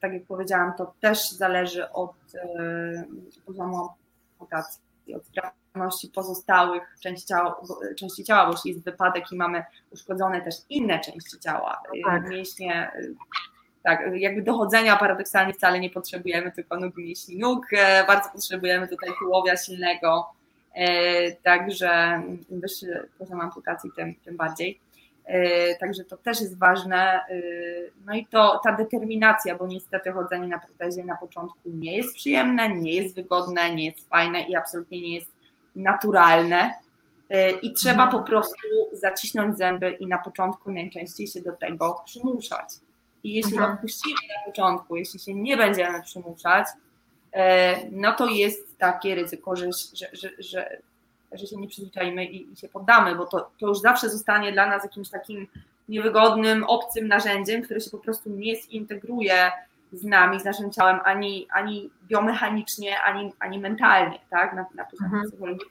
tak jak powiedziałam, to też zależy od e, poziomu amputacji, od sprawności pozostałych części ciała, części ciała, bo jeśli jest wypadek i mamy uszkodzone też inne części ciała, tak. mięśnie, tak, jakby dochodzenia paradoksalnie wcale nie potrzebujemy, tylko nóg mięśni nóg, bardzo potrzebujemy tutaj tułowia silnego, E, także im wyższy poziom amputacji, tym, tym bardziej. E, także to też jest ważne. E, no i to ta determinacja, bo niestety chodzenie na protezie na początku nie jest przyjemne, nie jest wygodne, nie jest fajne i absolutnie nie jest naturalne. I trzeba po prostu zacisnąć zęby i na początku najczęściej się do tego przymuszać. I jeśli mhm. odpuścimy na początku, jeśli się nie będziemy przymuszać, E, no to jest takie ryzyko, że, że, że, że, że się nie przyzwyczajimy i, i się poddamy, bo to, to już zawsze zostanie dla nas jakimś takim niewygodnym, obcym narzędziem, które się po prostu nie zintegruje z nami, z naszym ciałem, ani, ani biomechanicznie, ani, ani mentalnie, tak, na, na poziomie mhm. psychologii.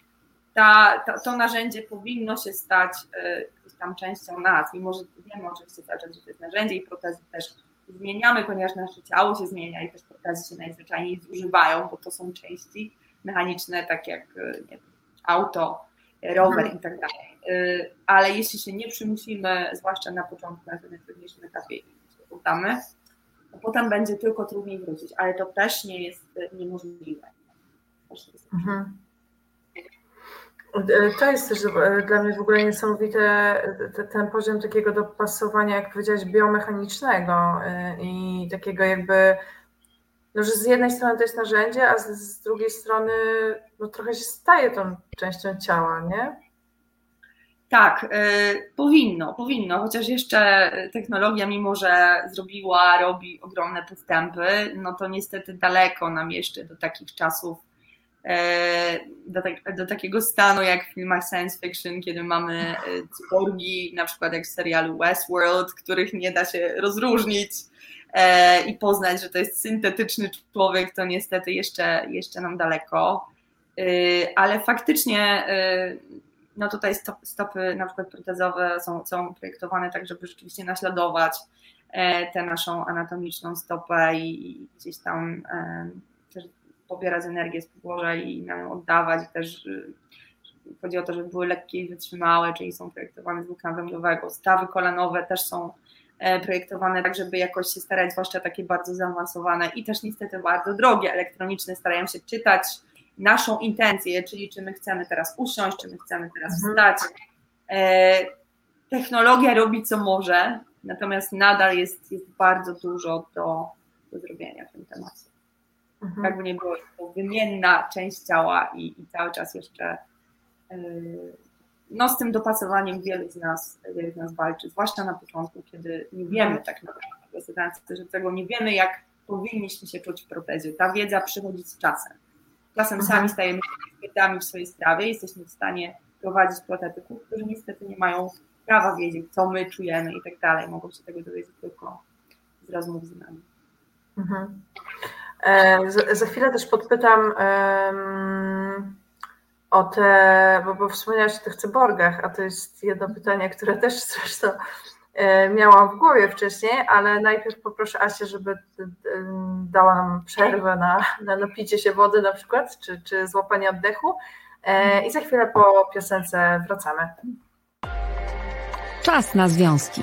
Ta, ta, to narzędzie powinno się stać y, tam częścią nas, mimo że wiemy oczywiście cały czas, że to jest narzędzie i protezy też zmieniamy, ponieważ nasze ciało się zmienia i też protezy się najzwyczajniej zużywają, bo to są części mechaniczne, tak jak nie auto, rower mhm. i tak dalej. Y, ale jeśli się nie przymusimy, zwłaszcza na początku, na tym najtrudniejszym etapie się poddamy, to potem będzie tylko trudniej wrócić, ale to też nie jest niemożliwe. Też jest mhm. To jest też dla mnie w ogóle niesamowite ten poziom takiego dopasowania, jak powiedziałaś, biomechanicznego y, i takiego jakby, no, że z jednej strony to jest narzędzie, a z, z drugiej strony no, trochę się staje tą częścią ciała, nie? Tak, y, powinno, powinno, chociaż jeszcze technologia, mimo że zrobiła, robi ogromne postępy, no to niestety daleko nam jeszcze do takich czasów, y, do, tak, do takiego stanu jak w filmach science fiction, kiedy mamy y, cyborgi, na przykład jak w serialu Westworld, których nie da się rozróżnić i poznać, że to jest syntetyczny człowiek, to niestety jeszcze, jeszcze nam daleko. Ale faktycznie no tutaj stopy na przykład protezowe są, są projektowane tak, żeby rzeczywiście naśladować e, tę naszą anatomiczną stopę i gdzieś tam e, też pobierać energię z podłoża i nam oddawać. Też y, chodzi o to, żeby były lekkie i wytrzymałe, czyli są projektowane z włókna węglowego. Stawy kolanowe też są e, projektowane tak, żeby jakoś się starać, zwłaszcza takie bardzo zaawansowane i też niestety bardzo drogie, elektroniczne, starają się czytać naszą intencję, czyli czy my chcemy teraz usiąść, czy my chcemy teraz mhm. wstać. E, technologia robi co może, natomiast nadal jest, jest bardzo dużo do, do zrobienia w tym temacie. Mhm. Jakby nie było, to wymienna część ciała i, i cały czas jeszcze e, no z tym dopasowaniem wielu z nas, wielu z nas walczy, zwłaszcza na początku, kiedy nie wiemy mhm. tak naprawdę, że tego nie wiemy, jak powinniśmy się czuć w protezie. Ta wiedza przychodzi z czasem. Czasem mhm. sami stajemy się ekspertami w swojej sprawie, jesteśmy w stanie prowadzić protetyków, którzy niestety nie mają prawa wiedzieć, co my czujemy i tak dalej. Mogą się tego dowiedzieć tylko z rozmów z nami. Mhm. E, za, za, chwilę też podpytam um, o te, bo, bo wspomniałaś o tych cyborgach, a to jest jedno pytanie, które też zresztą E, miałam w głowie wcześniej, ale najpierw poproszę Asię, żeby e, dała nam przerwę na, na napicie się wody na przykład, czy, czy złapanie oddechu e, i za chwilę po piosence wracamy. Czas na związki.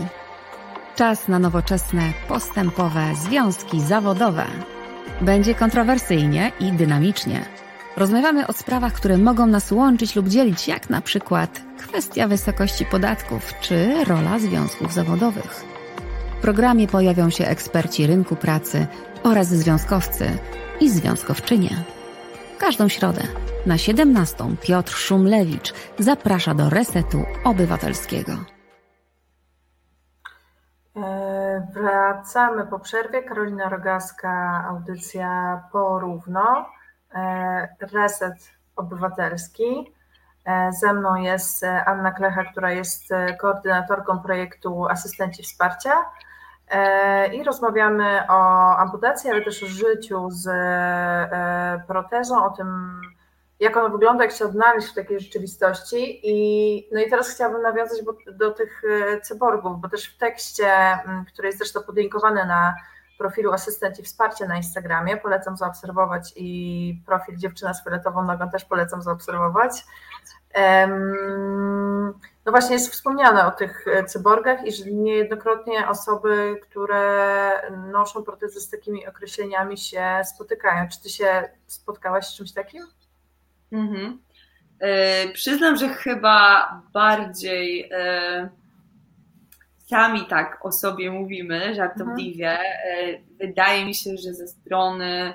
Czas na nowoczesne, postępowe związki zawodowe. Będzie kontrowersyjnie i dynamicznie. Rozmawiamy o sprawach, które mogą nas łączyć lub dzielić, jak na przykład kwestia wysokości podatków czy rola związków zawodowych. W programie pojawią się eksperci rynku pracy oraz związkowcy i związkowczynie. Każdą środę na 17 Piotr Szumlewicz zaprasza do Resetu Obywatelskiego. E, wracamy po przerwie. Karolina Rogaska, audycja porówno. E, Reset Obywatelski. E, ze mną jest e, Anna Klecha, która jest koordynatorką projektu Asystenci Wsparcia. I rozmawiamy o amputacji, ale też o życiu z protezą, o tym, jak ona wygląda, jak się odnaleźć w takiej rzeczywistości. I, no i teraz chciałabym nawiązać do tych cyborgów, bo też w tekście, który jest zresztą podlinkowany na profilu asystenci wsparcia na Instagramie, polecam zaobserwować i profil dziewczyna z fioletową nogą też polecam zaobserwować. No właśnie jest wspomniane o tych cyborgach i że niejednokrotnie osoby, które noszą protezy z takimi określeniami się spotykają. Czy ty się spotkałaś z czymś takim? Mhm. Yy, przyznam, że chyba bardziej yy sami tak o sobie mówimy, żartobliwie. Mhm. E, wydaje mi się, że ze strony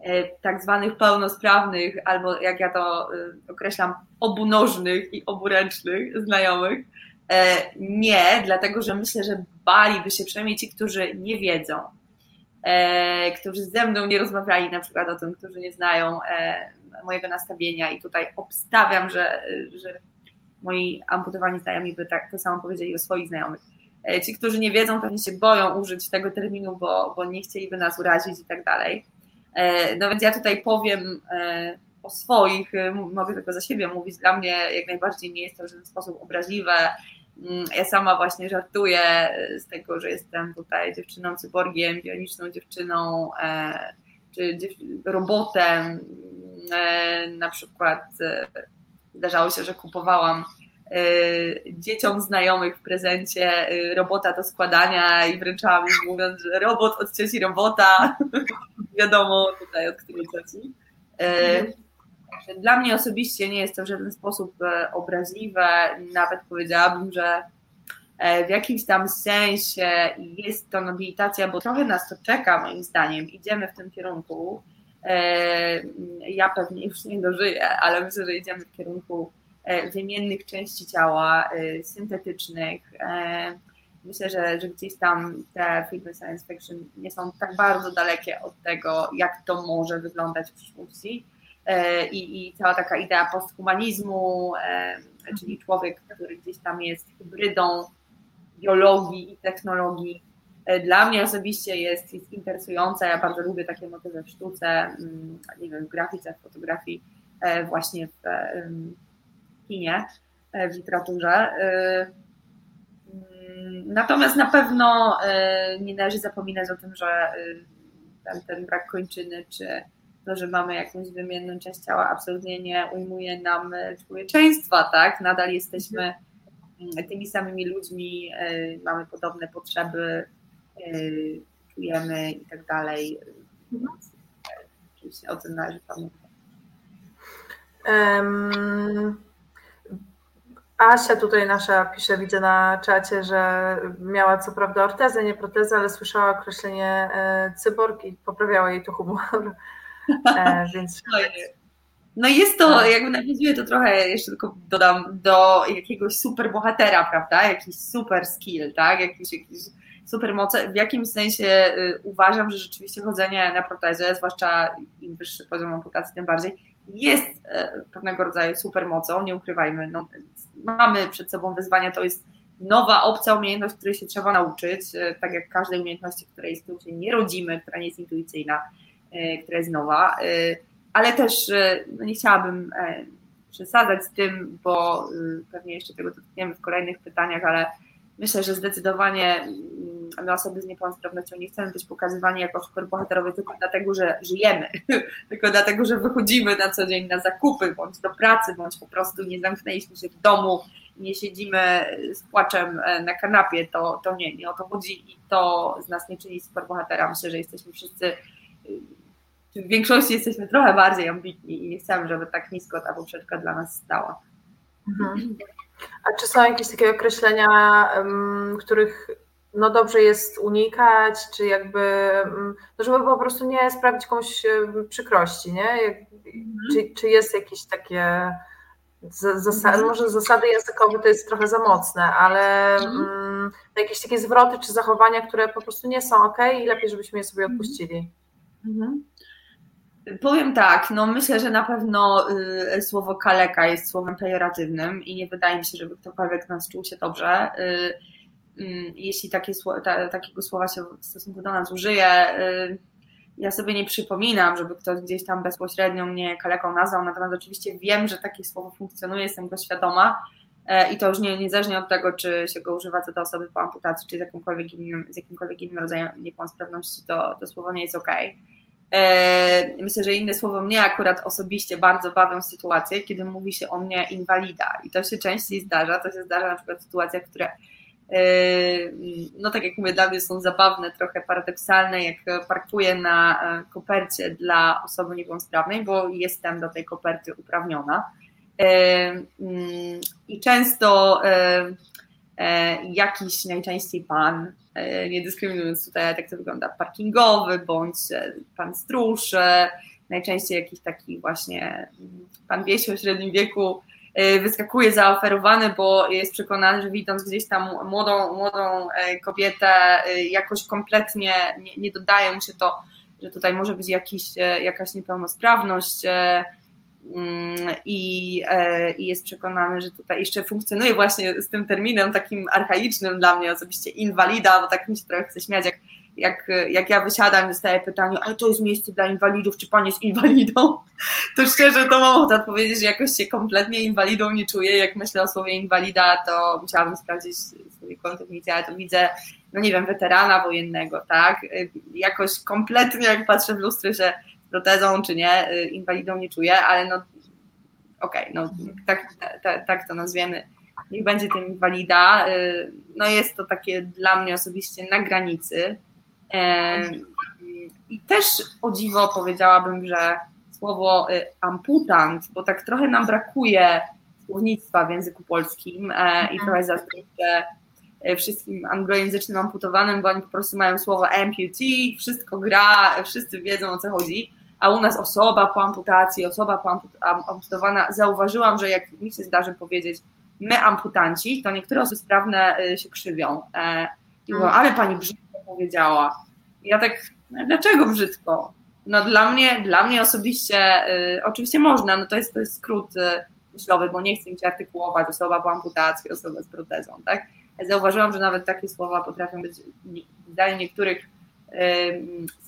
e, tak zwanych pełnosprawnych, albo jak ja to e, określam, obunożnych i oburęcznych znajomych, nie, dlatego że myślę, że baliby się przynajmniej ci, którzy nie wiedzą, którzy ze mną nie rozmawiali na przykład o tym, którzy nie znają mojego nastawienia i tutaj obstawiam, że, że moi amputowani znajomi by tak to samo powiedzieli o swoich znajomych. E, ci, którzy nie wiedzą, pewnie się boją użyć tego terminu, bo, bo nie chcieliby nas urazić i tak dalej. E, no więc ja tutaj powiem e, o swoich, mogę tylko za siebie mówić, dla mnie jak najbardziej nie jest to w żaden sposób obraźliwe. Mm, ja sama właśnie żartuję z tego, że jestem tutaj dziewczyną cyborgiem, bioniczną dziewczyną, czy robotem. Na przykład zdarzało się, że kupowałam Y, dzieciom znajomych w prezencie y, robota do składania i wręczałam im mówiąc, że robot od cioci robota, wiadomo tutaj od której cioci. Y, dla mnie osobiście nie jest to w żaden sposób e, obraźliwe, nawet powiedziałabym, że e, w jakimś tam sensie jest to nobilitacja, bo trochę nas to czeka moim zdaniem, idziemy w tym kierunku. E, ja pewnie już nie dożyję, ale myślę, że idziemy w kierunku wymiennych części ciała, syntetycznych. Myślę, że, że gdzieś tam te filmy science fiction nie są tak bardzo dalekie od tego, jak to może wyglądać w przyszłości. I, i cała taka idea posthumanizmu, czyli człowiek, który gdzieś tam jest hybrydą biologii i technologii, E, dla mnie osobiście jest, jest interesujące. Ja bardzo lubię takie motywy w sztuce, mm, nie wiem, w grafice, w fotografii, e, właśnie w kinie, e, w literaturze. Mm, natomiast na pewno nie należy zapominać o tym, że ten, ten brak kończyny, czy to, że mamy jakąś wymienną część ciała, absolutnie nie ujmuje nam człowieczeństwa, tak? Nadal jesteśmy mm, tymi samymi ludźmi, mamy podobne potrzeby, czujemy i tak dalej. Oczywiście o tym należy pamiętać. Um, Asia tutaj nasza pisze, widzę na czacie, że miała co prawda ortezę, nie protezę, ale słyszała określenie e, cyborg i poprawiała jej to humor. E, więc... No jest to, tak. jakby nawiązuje to trochę, jeszcze tylko dodam, do jakiegoś super bohatera, prawda? Jakiś super skill, tak? Jakiś, jakiś supermoce. W jakimś sensie y, uważam, że rzeczywiście chodzenie na protezę, zwłaszcza im wyższy poziom amputacji, tym bardziej, jest e, pewnego rodzaju supermocą, nie ukrywajmy. No, mamy przed sobą wyzwania, to jest nowa opcja umiejętność, której się trzeba nauczyć, e, tak jak każdej umiejętności, której się nie rodzimy, która nie jest intuicyjna, e, która jest nowa, ale też no nie chciałabym przesadzać z tym, bo pewnie jeszcze tego dotkniemy w kolejnych pytaniach, ale myślę, że zdecydowanie mm, my osoby z niepełnosprawnością nie chcemy być pokazywani jako superbohaterowie tylko dlatego, że żyjemy, tylko dlatego, że wychodzimy na co dzień na zakupy, bądź do pracy, bądź po prostu nie zamknęliśmy się w domu, nie siedzimy z płaczem e, na kanapie, to, to nie, nie o to chodzi i to z nas nie czyni superbohatera. Myślę, że jesteśmy wszyscy w większości jesteśmy trochę bardziej ambitni i nie chcemy, żeby tak nisko ta poprzeczka dla nas stała. Mhm. A czy są jakieś takie określenia, których no dobrze jest unikać, czy jakby, no żeby po prostu nie sprawić komuś przykrości, nie? Mhm. Czy, czy jest jakieś takie zasady, mhm. może zasady językowe to jest trochę za mocne, ale mhm. jakieś takie zwroty czy zachowania, które po prostu nie są ok i lepiej, żebyśmy je sobie odpuścili. Mhm. Powiem tak, no myślę, że na pewno y, słowo kaleka jest słowem pejoratywnym i nie wydaje mi się, żeby ktokolwiek nas czuł się dobrze. Y, y, jeśli takie, ta, takiego słowa się w stosunku do nas użyje, y, ja sobie nie przypominam, żeby ktoś gdzieś tam bezpośrednio mnie kaleką nazwał, natomiast oczywiście wiem, że takie słowo funkcjonuje, jestem go świadoma e, i to już nie, niezależnie od tego, czy się go używa co do osoby po amputacji, czy z jakimkolwiek innym, z jakimkolwiek innym rodzajem niepełnosprawności, to, to słowo nie jest okej. Okay. E, myślę, że inne słowo mnie akurat osobiście bardzo bawią sytuacje, kiedy mówi się o mnie inwalida. I to się częściej zdarza, to się zdarza na przykład w sytuacjach, które e, no tak jak mówię, dla mnie są zabawne, trochę paradoksalne, jak parkuję na e, kopercie dla osoby niepełnosprawnej, bo jestem do tej koperty uprawniona. Mm, i często jakiś najczęściej pan nie dyskryminując tutaj, jak to wygląda, parkingowy, bądź e, pan stróż, e, najczęściej jakiś taki właśnie mm, pan wiesi o średnim wieku wyskakuje zaoferowany, bo jest przekonany, że widząc gdzieś tam młodą, młodą kobietę, jakoś kompletnie nie, nie dodaje mu się to, że tutaj może być jakiś, jakaś niepełnosprawność, i, e, i jest przekonany, że tutaj jeszcze funkcjonuje właśnie z tym terminem takim archaicznym dla mnie osobiście inwalida, bo tak mi się trochę chce śmiać, jak, jak, jak ja wysiadam dostaję pytanie, ale to jest miejsce dla inwalidów, czy pan jest inwalidą? To szczerze to mam ochotę odpowiedzieć, że jakoś się kompletnie inwalidą nie czuję. Jak myślę o słowie inwalida, to musiałabym sprawdzić sobie kontygnicję, ale to widzę, no nie wiem, weterana wojennego, tak? Jakoś kompletnie, jak patrzę w lustro, że protezą czy nie, y, inwalidą nie czuję, ale no okej, okay, no tak, tak, tak to nazwiemy, niech będzie ten inwalida. Y, no jest to takie dla mnie osobiście na granicy. I też o dziwo powiedziałabym, że słowo y, amputant, bo tak trochę nam brakuje słownictwa w języku polskim e, i trochę zazdroszczę wszystkim anglojęzycznym amputowanym, bo oni po prostu mają słowo amputee, wszystko gra, wszyscy wiedzą o co chodzi. A u nas osoba po amputacji, osoba po amputowana, zauważyłam, że jak mi się zdarzy powiedzieć my amputanci, to niektóre osoby sprawne y, się krzywią. E, I mówią, ale pani brzydko powiedziała. I ja tak, no, dlaczego brzydko? No dla mnie, dla mnie osobiście, y, oczywiście można, no to jest, to jest skrót y, myślowy, bo nie chcę mi się artykułować osoba po amputacji, osoba z protezą, tak? Zauważyłam, że nawet takie słowa potrafią być, zdaniem niektórych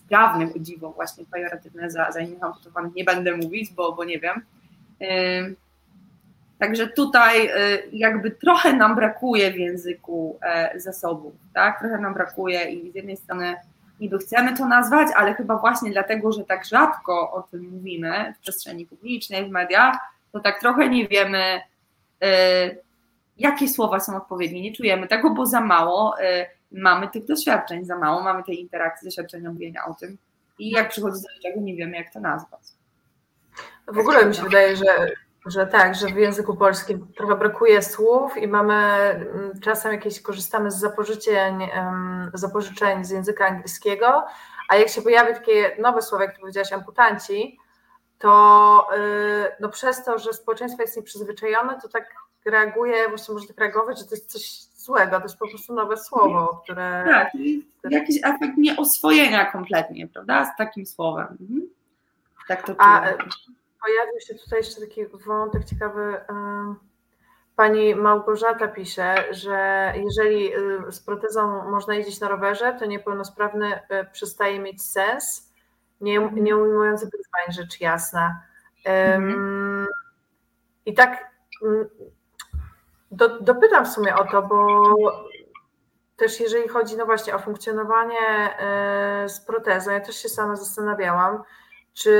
sprawnych, o dziwo, właśnie pejoratywne za, za innych amputowanych nie będę mówić, bo, bo nie wiem. Także tutaj y, jakby trochę nam brakuje w języku e, zasobów, tak? Trochę nam brakuje i z jednej strony niby chcemy to nazwać, ale chyba właśnie dlatego, że tak rzadko o tym mówimy w przestrzeni publicznej, w mediach, to tak trochę nie wiemy, y, jakie słowa są odpowiednie. Nie czujemy tego, bo za mało y, mamy tych doświadczeń, za mało mamy tej interakcji, doświadczenia mówienia o tym i jak przychodzi do czego, nie wiemy, jak to nazwać. W ogóle mi się wydaje, że że tak, że w języku polskim trochę brakuje słów i mamy mm, czasem jakieś, korzystamy z zapożyczeń, zapożyczeń z języka angielskiego, a jak się pojawi takie nowe słowo, jak ty powiedziałaś, amputanci, to y, no przez to, że społeczeństwo jest nieprzyzwyczajone, to tak reaguje, właśnie może tak reagować, że to jest coś złego, to jest po prostu nowe słowo, które... Tak, które... jakiś efekt nieoswojenia kompletnie, prawda, z takim słowem. Mhm. Tak to. A, pojawił się tutaj jeszcze taki wątek ciekawy. Pani Małgorzata pisze, że jeżeli y, z protezą można jeździć na rowerze, to niepełnosprawny y, przestaje mieć sens, nie, nie ujmujący wyzwań, rzecz jasna. Mhm. I tak do, dopytam w sumie o to, bo też jeżeli chodzi no właśnie o funkcjonowanie y, z protezą, ja też się sama zastanawiałam, czy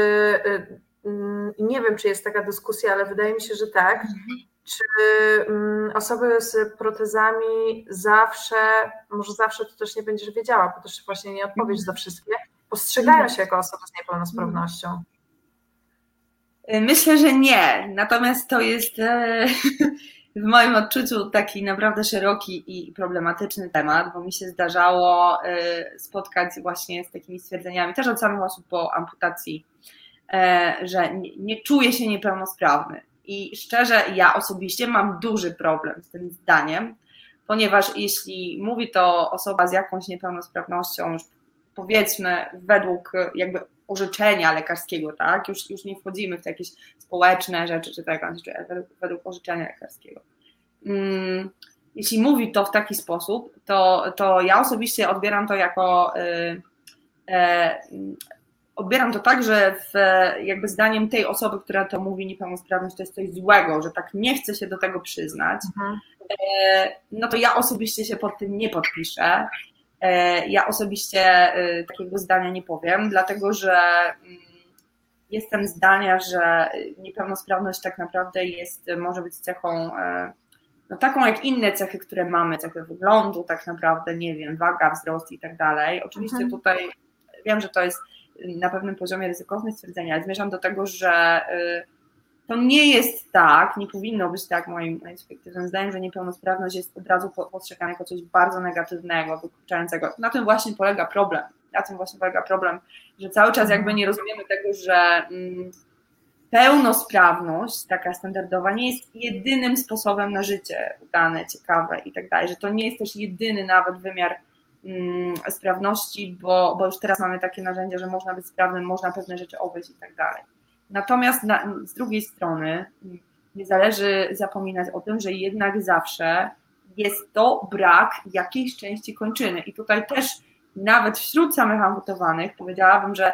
Mm, nie wiem, czy jest taka dyskusja, ale wydaje mi się, że tak. Mhm. Czy mm, osoby z protezami zawsze, może zawsze to też nie będziesz wiedziała, bo też właśnie nie odpowiesz za wszystkie, postrzegają mhm. się jako osoby z niepełnosprawnością? Myślę, że nie. Natomiast to jest e, w moim odczuciu taki naprawdę szeroki i problematyczny temat, bo mi się zdarzało e, spotkać właśnie z takimi stwierdzeniami, też od samych osób po amputacji E, że nie, czuję się niepełnosprawny. I szczerze, ja osobiście mam duży problem z tym zdaniem, ponieważ jeśli mówi to osoba z jakąś niepełnosprawnością, powiedzmy według jakby orzeczenia lekarskiego, tak? Już, już nie wchodzimy w te jakieś społeczne rzeczy czy tak, według, według orzeczenia lekarskiego. Hmm, jeśli mówi to w taki sposób, to, to ja osobiście odbieram to jako y, y, odbieram to tak, że w, jakby zdaniem tej osoby, która to mówi, niepełnosprawność to jest coś złego, że tak nie chce się do tego przyznać, mhm. E, no to ja osobiście się pod tym nie podpiszę. E, ja osobiście e, takiego zdania nie powiem, dlatego że mm, jestem zdania, że niepełnosprawność tak naprawdę jest, może być cechą no taką jak inne cechy, które mamy, cechy wyglądu, tak naprawdę, nie wiem, waga, wzrost i tak dalej. Oczywiście mhm. tutaj wiem, że to jest na pewnym poziomie ryzykowne stwierdzenia, ale zmierzam do tego, że y, to nie jest tak, nie powinno być tak moim, subiektywnym zdaniem, że niepełnosprawność jest od razu postrzegana jako coś bardzo negatywnego, wykluczającego. Na tym właśnie polega problem. Na tym właśnie polega problem, że cały czas jakby nie rozumiemy tego, że mm, pełnosprawność, taka standardowa, nie jest jedynym sposobem na życie udane, ciekawe i tak dalej, że to nie jest też jedyny nawet wymiar Mm, sprawności, bo, bo już teraz mamy takie narzędzia, że można być sprawnym, można pewne rzeczy obejść i tak dalej. Natomiast na, z drugiej strony nie zależy zapominać o tym, że jednak zawsze jest to brak jakiejś części kończyny. I tutaj też nawet wśród samych amputowanych powiedziałabym, że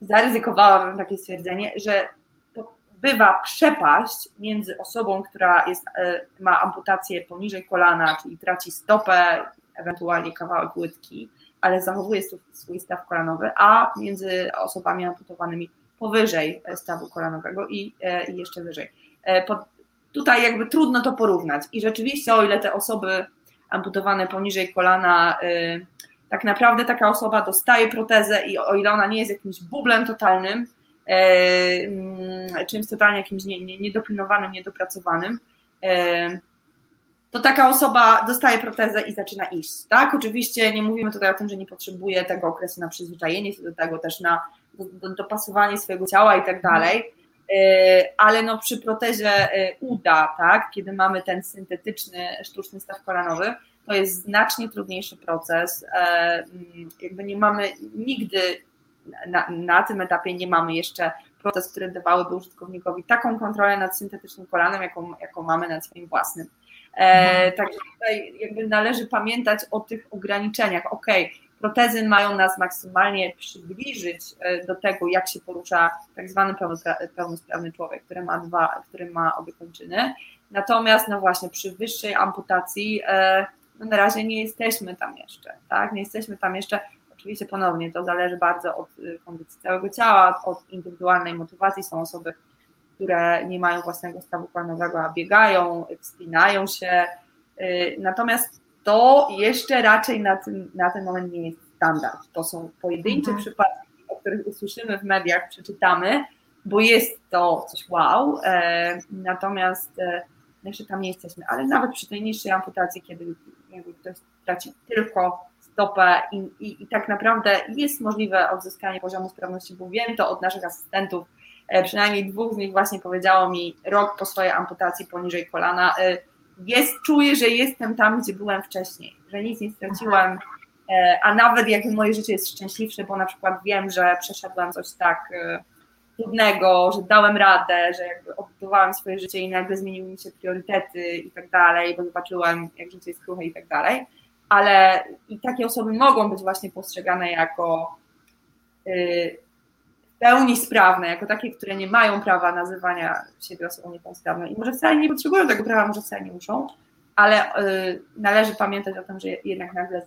zaryzykowałabym takie stwierdzenie, że to bywa przepaść między osobą, która jest, e, ma amputację poniżej kolana, czyli traci stopę, ewentualnie kawałek łydki, ale zachowuje swój staw kolanowy, a między osobami amputowanymi powyżej stawu kolanowego i, e, i jeszcze wyżej. E, tutaj jakby trudno to porównać i rzeczywiście o ile te osoby amputowane poniżej kolana e, tak naprawdę taka osoba dostaje protezę i o ile ona nie jest jakimś bublem totalnym, mm, czymś totalnie jakimś niedopilnowanym, niedopracowanym, to taka osoba dostaje protezę i zaczyna iść. Tak, oczywiście nie mówimy tutaj o tym, że nie potrzebuje tego okresu na przyzwyczajenie się do tego, też na do, dopasowanie swojego ciała i tak dalej. Ale no przy protezie uda, tak, kiedy mamy ten syntetyczny, sztuczny staw kolanowy, to jest znacznie trudniejszy proces. Jakby nie mamy nigdy na, na tym etapie nie mamy jeszcze proces, który dawałyby użytkownikowi taką kontrolę nad syntetycznym kolanem, jaką, jaką mamy nad swoim własnym. E, mhm. także tutaj jakby należy pamiętać o tych ograniczeniach. Ok, protezy mają nas maksymalnie przybliżyć e, do tego, jak się porusza tak zwany pełnosprawny człowiek, który ma dwa, który ma obie kończyny. Natomiast no właśnie przy wyższej amputacji e, no na razie nie jesteśmy tam jeszcze, tak? Nie jesteśmy tam jeszcze Oczywiście ponownie to zależy bardzo od y, kondycji całego ciała, od indywidualnej motywacji. Są osoby, które nie mają własnego stawu planowego, a biegają, wspinają się. Natomiast to jeszcze raczej na ten, na ten moment nie jest standard. To są pojedyncze mhm. przypadki, o których usłyszymy w mediach, przeczytamy, bo jest to coś wow. E, natomiast e, jeszcze tam nie jesteśmy. Ale nawet przy tej niższej amputacji, kiedy jakby ktoś traci tylko stopę i, i, i, tak naprawdę jest możliwe odzyskanie poziomu sprawności, bo wiem to od naszych asystentów, e, przynajmniej dwóch z nich właśnie powiedziało mi rok po swojej amputacji poniżej kolana, e, jest, czuję, że jestem tam, gdzie byłem wcześniej, że nic nie straciłem, e, a nawet jak moje życie jest szczęśliwsze, bo na przykład wiem, że przeszedłem coś tak trudnego, że dałem radę, że jakby odbudowałem swoje życie i nagle zmieniły mi się priorytety i tak dalej, bo zobaczyłem, jak życie jest kruche i tak dalej. Ale i takie osoby mogą być właśnie postrzegane jako y, pełni sprawne, jako takie, które nie mają prawa nazywania siebie osobą niepełnosprawną i może wcale nie potrzebują tego prawa, może wcale nie muszą, ale y, należy pamiętać o tym, że jednak nagle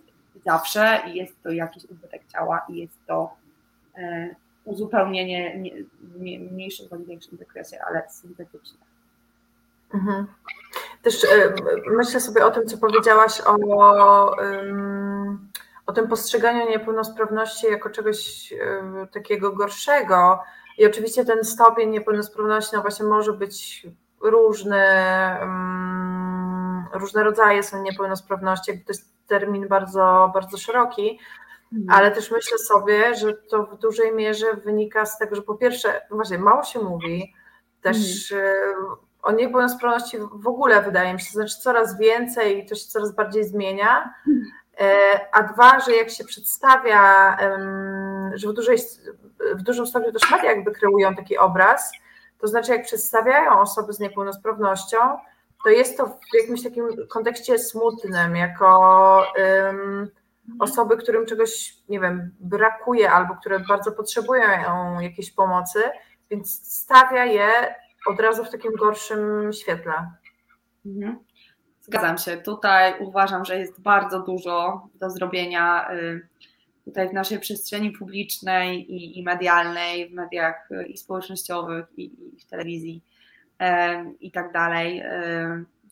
zawsze jest to jakiś ubytek ciała i jest to y, uzupełnienie w mniejszym bądź większym zakresie, ale syntetyczne. Mhm. Też e, myślę sobie o tym, co powiedziałaś o, o tym postrzeganiu niepełnosprawności jako czegoś e, takiego gorszego. I oczywiście ten stopień niepełnosprawności no właśnie może być różny, różne rodzaje są niepełnosprawności, to jest termin bardzo, bardzo szeroki, mhm. ale też myślę sobie, że to w dużej mierze wynika z tego, że po pierwsze, no właśnie mało się mówi, też mhm o niepełnosprawności w ogóle wydaje mi się, to znaczy coraz więcej i to się coraz bardziej zmienia. E, a dwa, że jak się przedstawia, że w, dużej, w dużym stopniu też media jakby kreują taki obraz, to znaczy jak przedstawiają osoby z niepełnosprawnością, to jest to w jakimś takim kontekście smutnym, jako um, osoby, którym czegoś, nie wiem, brakuje albo które bardzo potrzebują jakiejś pomocy, więc stawia je od razu w takim gorszym świetle. Mhm. Zgadzam się. Tutaj uważam, że jest bardzo dużo do zrobienia y, tutaj w naszej przestrzeni publicznej i, i medialnej, w mediach y, i społecznościowych, i, i w telewizji i tak dalej.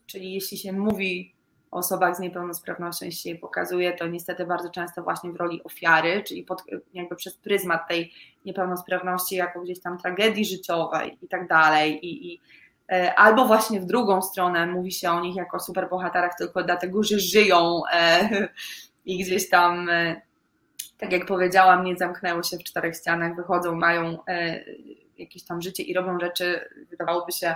Czyli jeśli się mówi o osobach z niepełnosprawnością, jeśli się pokazuje, to niestety bardzo często właśnie w roli ofiary, czyli pod, jakby przez pryzmat tej niepełnosprawności jako gdzieś tam tragedii życiowej i tak dalej. I, i albo właśnie w drugą stronę mówi się o nich jako superbohaterach tylko dlatego, że żyją e, i gdzieś tam, e, tak jak powiedziałam, nie zamknęły się w czterech ścianach, wychodzą, mają jakieś tam życie i robią rzeczy, wydawałoby się,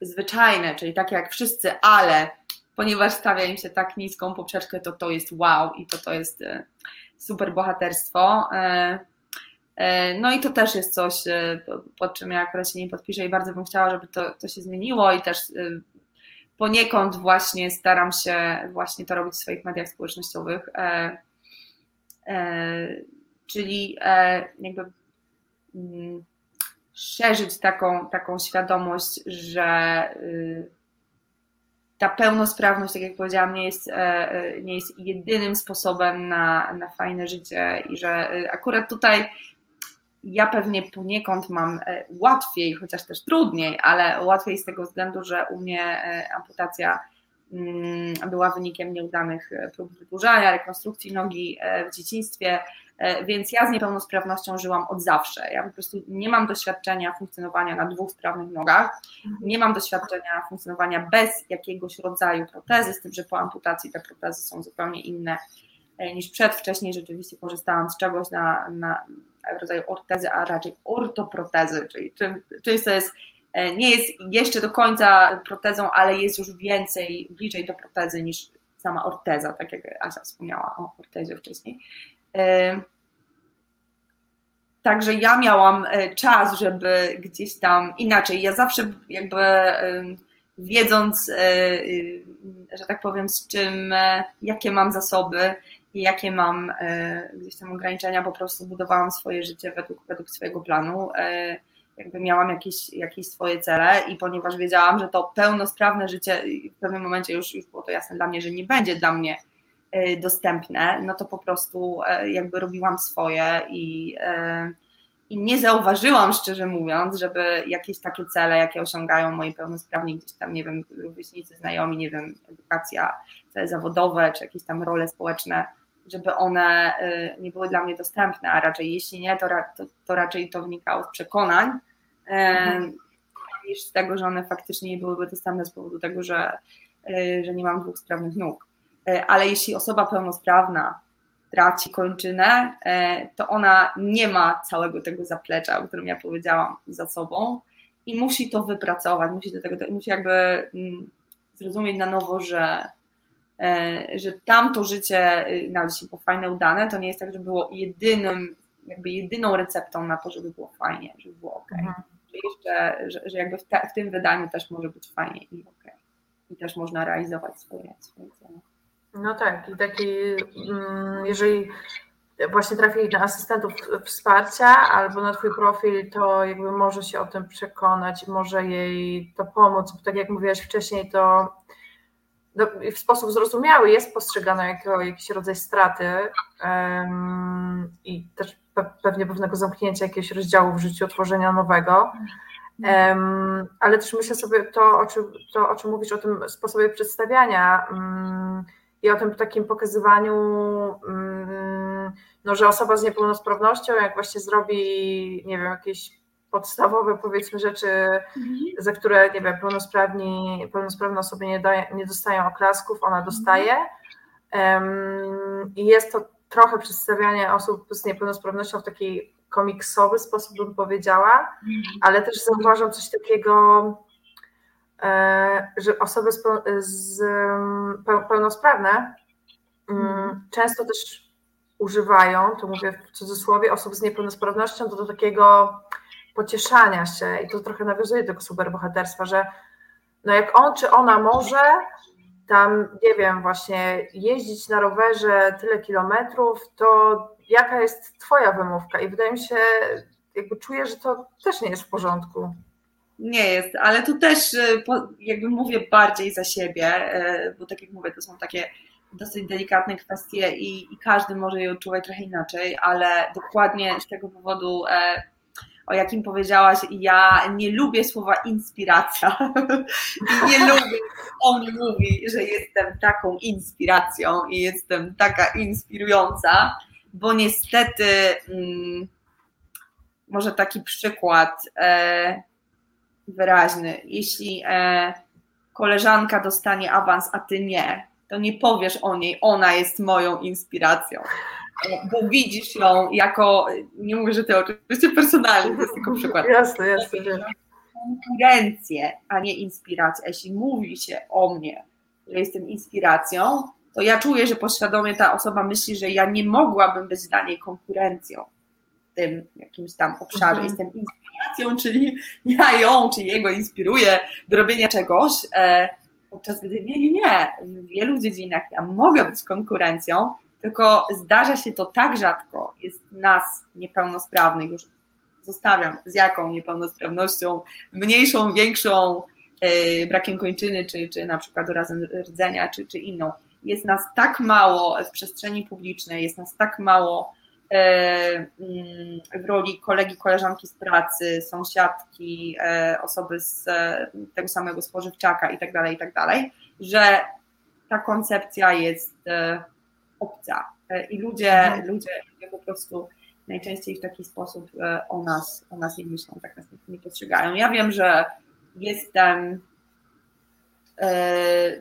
zwyczajne, czyli takie jak wszyscy, ale ponieważ stawia im się tak niską poprzeczkę, to to jest wow i to to jest super bohaterstwo. E, no i to też jest coś, e, pod czym ja akurat się nie podpiszę i bardzo bym chciała, żeby to, to się zmieniło i też e, poniekąd właśnie staram się właśnie to robić w swoich mediach społecznościowych, czyli jakby mm, szerzyć taką, taką świadomość, że ta pełnosprawność, tak jak powiedziałam, nie jest, nie jest jedynym sposobem na, na fajne życie i że akurat tutaj ja pewnie poniekąd mam e, łatwiej, chociaż też trudniej, ale łatwiej z tego względu, że u mnie e, amputacja mm, była wynikiem nieudanych e, prób wydłużania, rekonstrukcji nogi w dzieciństwie, więc ja z niepełnosprawnością żyłam od zawsze. Ja po prostu nie mam doświadczenia funkcjonowania na dwóch sprawnych nogach, nie mam doświadczenia funkcjonowania bez jakiegoś rodzaju protezy, z tym, że po amputacji te protezy są zupełnie inne niż przed. Wcześniej rzeczywiście korzystałam z czegoś na, na rodzaju ortezy, a raczej ortoprotezy, czyli czym, czymś, co jest, nie jest jeszcze do końca protezą, ale jest już więcej, bliżej do protezy niż sama orteza, tak jak Asia wspomniała o ortezie wcześniej. Także ja miałam e, czas, żeby gdzieś tam inaczej. Ja zawsze jakby wiedząc, e, e, że tak powiem, z czym, jakie mam zasoby i jakie mam gdzieś tam ograniczenia, po prostu budowałam swoje życie według, według swojego planu. Jakby miałam jakieś, jakieś swoje cele i ponieważ wiedziałam, że to pełnosprawne życie w pewnym momencie już, już było to jasne dla mnie, że nie będzie dla mnie Y, dostępne, no to po prostu e, jakby robiłam swoje i, e, i nie zauważyłam, szczerze mówiąc, żeby jakieś takie cele, jakie osiągają moi pełnosprawni, gdzieś tam, nie wiem, rówieśnicy, znajomi, nie wiem, edukacja, cele zawodowe, czy jakieś tam role społeczne, żeby one e, nie były dla mnie dostępne, a raczej jeśli nie, to, to, to raczej to wynikało z przekonań, mhm. niż z tego, że one faktycznie nie byłyby dostępne z powodu tego, że, że nie mam dwóch sprawnych nóg. Ale jeśli osoba pełnosprawna traci kończynę, to ona nie ma całego tego zaplecza, o którym ja powiedziałam, za sobą i musi to wypracować, musi do tego, musi jakby mm, zrozumieć na nowo, że, że tamto życie, nawet jeśli było fajne, udane, to nie jest tak, że było jedynym, jakby jedyną receptą na to, żeby było fajnie, żeby było ok. Mhm. Że jeszcze, że, że jakby w, te, w, tym wydaniu też może być fajnie i ok. I też można realizować swoje, swoje cele. No tak, i taki, mm, jeżeli właśnie trafili na asystentów wsparcia albo na Twój profil, to jakby może się o tym przekonać, może jej to pomóc, bo tak jak mówiłaś wcześniej, to w sposób zrozumiały jest postrzegane jako jakiś rodzaj straty um, i też pe pewnie pewnego zamknięcia jakiegoś rozdziału w życiu, tworzenia nowego. Um, ale też myślę sobie to, o czym, to, o czym mówisz, o tym sposobie przedstawiania. Um, i o tym takim pokazywaniu, mm, no, że osoba z niepełnosprawnością, jak właśnie zrobi, nie wiem, jakieś podstawowe powiedzmy rzeczy, mhm. za które, nie wiem, pełnosprawni, pełnosprawne osoby nie, daje, nie dostają oklasków, ona mhm. dostaje. Um, I jest to trochę przedstawianie osób z niepełnosprawnością w taki komiksowy sposób, bym powiedziała, mhm. ale też zauważam coś takiego, E, że osoby z, z pełnosprawne mhm. często też używają, to mówię w cudzysłowie, osób z niepełnosprawnością do, do takiego pocieszania się i to trochę nawiązuje do tego superbohaterstwa, że no jak on czy ona może tam, nie wiem, właśnie jeździć na rowerze tyle kilometrów, to jaka jest twoja wymówka? I wydaje mi się, jakby czuję, że to też nie jest w porządku. Nie jest, ale tu też y, jakby mówię bardziej za siebie, y, bo tak jak mówię, to są takie dosyć delikatne kwestie i, i każdy może je odczuwać trochę inaczej, ale dokładnie z tego powodu, e, o jakim powiedziałaś, ja nie lubię słowa inspiracja i nie lubię, on mówi, że jestem taką inspiracją i jestem taka inspirująca, bo niestety mm, może taki przykład e, wyraźny. Jeśli e, koleżanka dostanie awans, a ty nie, to nie powiesz o niej, ona jest moją inspiracją. Bo widzisz ją jako, nie mówię, że ty oczywiście personalnie, to jest tylko przykład. Jasne, jasne. Konkurencję, a nie inspirację. Jeśli mówi się o mnie, że jestem inspiracją, to ja czuję, że podświadomie ta osoba myśli, że ja nie mogłabym być dla niej konkurencją w tym jakimś tam obszarze. Mhm. Jestem inspiracją inspiracją, czyli ja ją czy jego inspiruję do robienia czegoś, e, podczas gdy nie, nie, nie, w wielu dziedzinach ja mogę być konkurencją, tylko zdarza się to tak rzadko, jest nas niepełnosprawnych, już zostawiam z jaką niepełnosprawnością, mniejszą, większą, e, brakiem kończyny, czy, czy na przykład razem rdzenia, czy, czy inną. Jest nas tak mało w przestrzeni publicznej, jest nas tak mało E, mm, w roli kolegi, koleżanki z pracy, sąsiadki, e, osoby z tego samego spożywczaka i tak dalej, i tak że ta koncepcja jest obca i ludzie, mhm. ludzie, ludzie po prostu najczęściej w taki sposób o nas, o nas nie myślą, tak nas nie postrzegają. Ja wiem, że jestem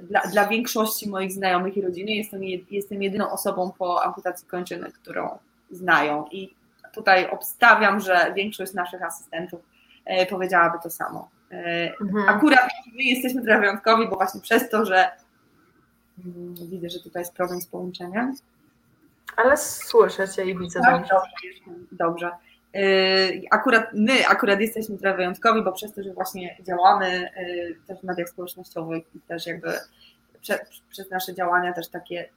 dla, dla większości moich znajomych i rodziny jestem, jestem jedyną osobą po amputacji kończyny, którą znają i tutaj obstawiam, że większość naszych asystentów powiedziałaby to samo. Mhm. Akurat my jesteśmy trochę wyjątkowi, bo właśnie przez to, że widzę, że tutaj jest problem z połączeniem. Ale słyszę Cię i widzę tak, dobrze. Dobrze. Y, akurat my akurat jesteśmy trochę wyjątkowi, bo przez to, że właśnie działamy y, też w mediach społecznościowych i też jakby prze, przez nasze działania też takie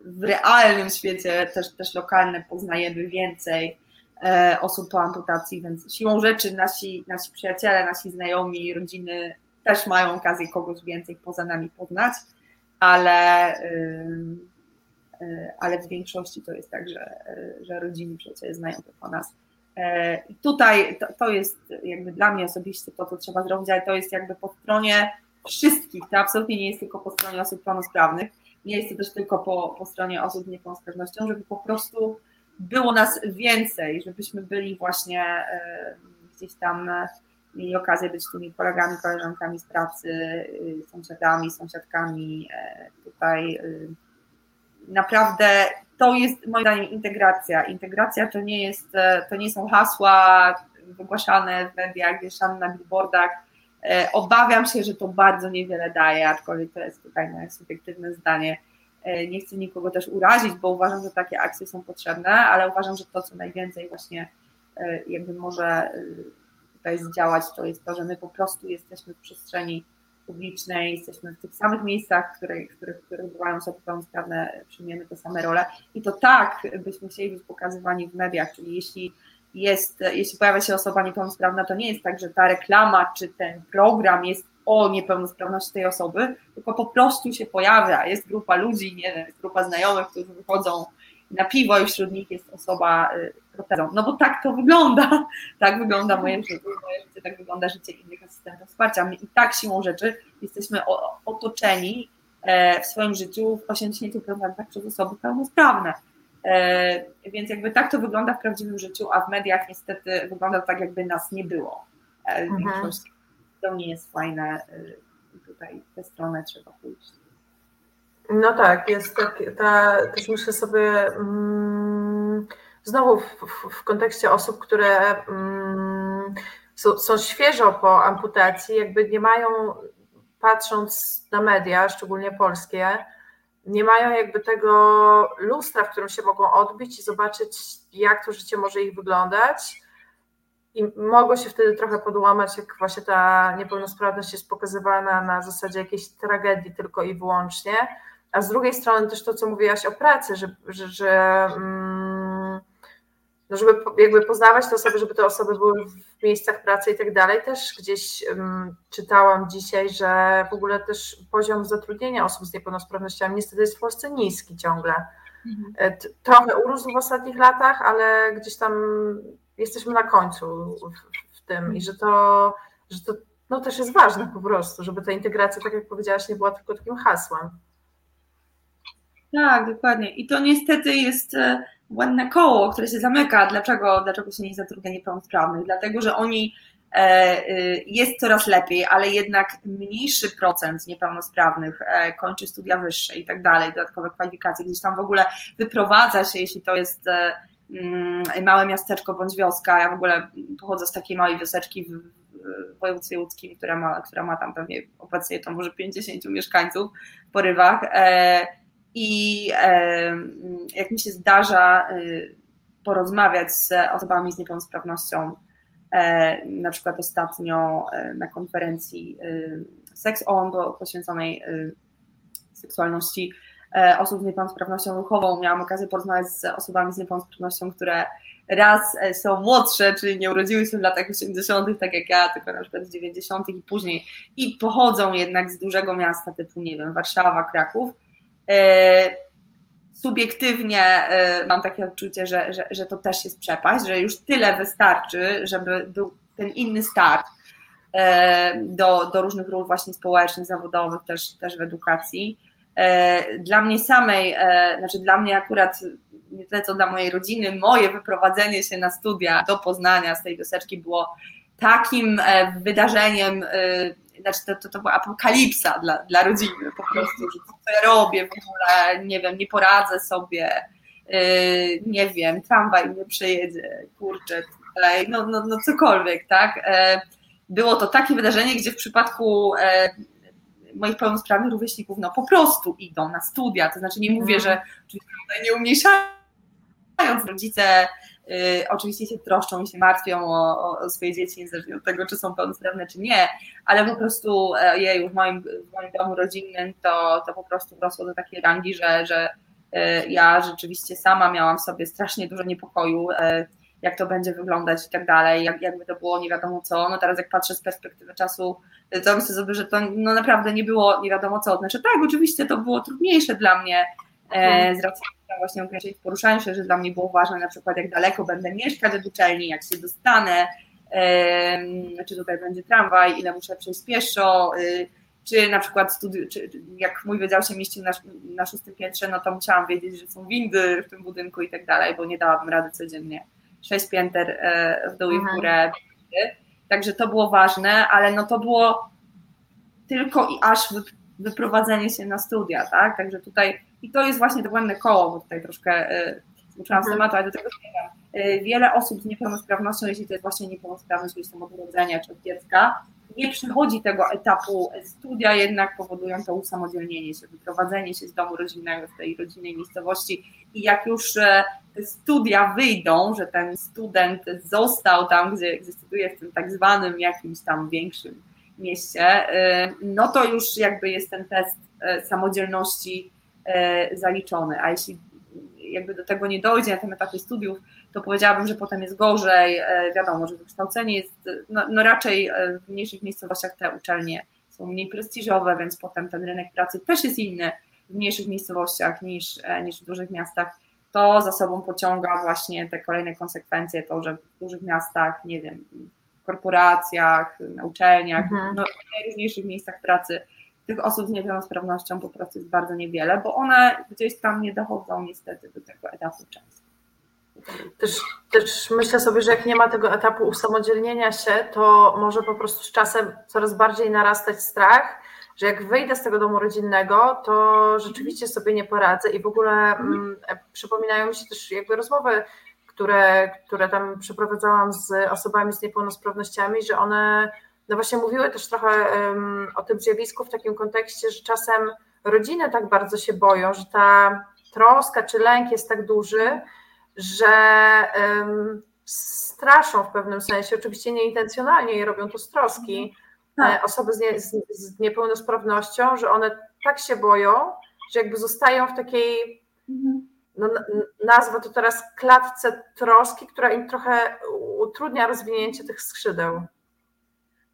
w realnym świecie, też, też lokalne poznajemy więcej e, osób po amputacji, więc siłą rzeczy nasi, nasi przyjaciele, nasi znajomi, rodziny też mają okazję kogoś więcej poza nami poznać, ale ale w większości to jest tak, że, że rodziny przecież znają tylko nas. E, I tutaj to, to, jest jakby dla mnie osobiście to, co trzeba zrobić, ale to jest jakby po stronie wszystkich, to absolutnie nie jest tylko po stronie osób pełnosprawnych, nie jest to też tylko po, po stronie osób z niepełnosprawnością, żeby po prostu było nas więcej, żebyśmy byli właśnie gdzieś tam mieli okazję być tymi kolegami, koleżankami z pracy, y, sąsiadami, sąsiadkami e, tutaj y, naprawdę to jest moim zdaniem integracja. Integracja to nie, jest, e, to nie są hasła wygłaszane w mediach, wieszane na billboardach. E, obawiam się, że to bardzo niewiele daje, aczkolwiek to jest tutaj moje subiektywne zdanie. Nie chcę nikogo też urazić, bo uważam, że takie akcje są potrzebne, ale uważam, że to, co najwięcej właśnie jakby może tutaj zdziałać, to jest to, że my po prostu jesteśmy w przestrzeni publicznej, jesteśmy w tych samych miejscach, w których, w których, w których bywają osoby pełnosprawne, przyjmiemy te same role. I to tak byśmy chcieli być pokazywani w mediach, czyli jeśli jest, jeśli pojawia się osoba niepełnosprawna, to nie jest tak, że ta reklama czy ten program jest o niepełnosprawności tej osoby, tylko po prostu się pojawia. Jest grupa ludzi, nie wiem, grupa znajomych, którzy wychodzą na piwo i wśród nich jest osoba No bo tak to wygląda. Tak wygląda moje życie, moje życie tak wygląda życie innych asystentów wsparcia. My i tak siłą rzeczy jesteśmy otoczeni e, w swoim życiu w 80% przez osoby pełnosprawne. E, więc jakby tak to wygląda w prawdziwym życiu, a w mediach niestety wygląda tak, jakby nas nie było. E, mhm. to nie jest fajne. Tutaj w tę stronę trzeba pójść. No tak, jest tak, ta, też myślę sobie mm, znowu w, w, w, kontekście osób, które mm, są, są świeżo po amputacji, jakby nie mają, patrząc na media, szczególnie polskie, nie mają jakby tego lustra, w którym się mogą odbić i zobaczyć, jak to życie może ich wyglądać. I mogło się wtedy trochę podłamać, jak właśnie ta niepełnosprawność jest pokazywana na zasadzie jakiejś tragedii tylko i wyłącznie a z drugiej strony też to, co mówiłaś o pracy, że, że, że mm, no żeby jakby poznawać te osoby, żeby te osoby były w miejscach pracy i tak dalej. Też gdzieś um, czytałam dzisiaj, że w ogóle też poziom zatrudnienia osób z niepełnosprawnościami niestety jest w Polsce niski ciągle. Mhm. E, trochę urósł w ostatnich latach, ale gdzieś tam jesteśmy na końcu w, w tym i że to, że to no, też jest ważne po prostu, żeby ta integracja, tak jak powiedziałaś, nie była tylko takim hasłem. Tak, dokładnie. I to niestety jest e, błędne koło, które się zamyka. Dlaczego, dlaczego się nie zatrudnia niepełnosprawnych? Dlatego, że oni e, e, jest coraz lepiej, ale jednak mniejszy procent niepełnosprawnych kończy studia wyższe i tak dalej, dodatkowe kwalifikacje, gdzieś tam w ogóle wyprowadza się, jeśli to jest mm, małe miasteczko bądź wioska. Ja w ogóle pochodzę z takiej małej wioseczki w województwie łódzkim, która ma, która ma tam pewnie obecnie to może 50 mieszkańców w porywach i jak mi się zdarza y, porozmawiać z osobami z niepełnosprawnością, e, na przykład ostatnio e, na konferencji y, Sex On poświęconej y, seksualności e, osób z niepełnosprawnością ruchową. Miałam okazję porozmawiać z osobami z niepełnosprawnością, które raz są młodsze, czyli nie urodziły się w latach 80., tak jak ja, tylko na przykład w 90. i później, i pochodzą jednak z dużego miasta typu, nie wiem, Warszawa, Kraków subiektywnie e, mam takie odczucie, że, że, że to też jest przepaść, że już tyle wystarczy, żeby był ten inny start e, do, do różnych ról właśnie społecznych, zawodowych, też, też w edukacji. Dla mnie samej, znaczy dla mnie akurat nie tyle co dla mojej rodziny, moje wyprowadzenie się na studia do Poznania z tej wioseczki było takim wydarzeniem znaczy to, to, to była apokalipsa dla, dla rodziny po prostu, że co ja robię w ogóle, nie wiem, nie poradzę sobie, nie wiem, tramwaj nie przejedzie, kurczę, tutaj, no, no, no cokolwiek, tak? Było to takie wydarzenie, gdzie w przypadku moich pełnosprawnych rówieśników, no po prostu idą na studia, to znaczy nie mówię, mhm. że nie umniejszając rodzice oczywiście się troszczą i się martwią o, o, swoje dzieci, niezależnie od tego, czy są pełnosprawne, czy nie, ale po prostu e, jej w moim, w moim domu rodzinnym to, to po prostu wrosło do takiej rangi, że, że e, ja rzeczywiście sama miałam sobie strasznie dużo niepokoju, e, jak to będzie wyglądać i tak dalej, jak, jakby to było nie wiadomo co. No teraz jak patrzę z perspektywy czasu, to myślę sobie, że to no naprawdę nie było nie wiadomo co. Znaczy tak, oczywiście to było trudniejsze dla mnie e, z racji właśnie określić poruszając się, że dla mnie było ważne na przykład jak daleko będę mieszkać od uczelni, jak się dostanę, czy tutaj będzie tramwaj, ile muszę przejść pieszo, e, czy na przykład studi- czy, jak mój wydział się mieścił na, na szóstym piętrze, no to musiałam wiedzieć, że są windy w tym budynku i tak dalej, bo nie dałabym rady codziennie sześć pięter e, w dół i w górę. Także to było ważne, ale no to było tylko i aż wyprowadzenie się na studia, tak? Także tutaj, i to jest właśnie to błędne koło, bo tutaj troszkę y, z tematu, ale do tego zmierzam. Y, wiele osób z niepełnosprawnością, jeśli to jest właśnie niepełnosprawność gdzieś tam od urodzenia czy od dziecka, nie przechodzi tego etapu studia, jednak powodują to usamodzielnienie się, wyprowadzenie się z domu rodzinnego, z tej rodzinnej miejscowości i jak już e, te studia wyjdą, że ten student został tam, gdzie, gdzie studiuje w tym tak zwanym jakimś tam większym mieście, e, no to już jakby jest ten test e, samodzielności zaliczony, a jeśli jakby do tego nie dojdzie na tym etapie studiów, to powiedziałabym, że potem jest gorzej. E, wiadomo, że wykształcenie jest, no, no raczej e, w mniejszych miejscowościach te uczelnie są mniej prestiżowe, więc potem ten rynek pracy też jest inny w mniejszych miejscowościach niż, e, niż w dużych miastach. To za sobą pociąga właśnie te kolejne konsekwencje, to, że w dużych miastach, nie wiem, w korporacjach, na uczelniach, mhm. no, w najróżniejszych miejscach pracy tych osób z niepełnosprawnością po prostu jest bardzo niewiele, bo one gdzieś tam nie dochodzą niestety do tego etapu często. Też, też myślę sobie, że jak nie ma tego etapu usamodzielnienia się, to może po prostu z czasem coraz bardziej narastać strach, że jak wyjdę z tego domu rodzinnego, to rzeczywiście sobie nie poradzę i w ogóle mm, przypominają mi się też jakby rozmowy, które, które tam przeprowadzałam z osobami z niepełnosprawnościami, że one no właśnie mówiły też trochę o tym zjawisku w takim kontekście, że czasem rodziny tak bardzo się boją, że ta troska czy lęk jest tak duży, że straszą w pewnym sensie, oczywiście nieintencjonalnie i robią to z troski, mhm. tak. osoby z, nie, z, z, niepełnosprawnością, że one tak się boją, że jakby zostają w takiej, mhm. no, nazwę to teraz klatce troski, która im trochę utrudnia rozwinięcie tych skrzydeł.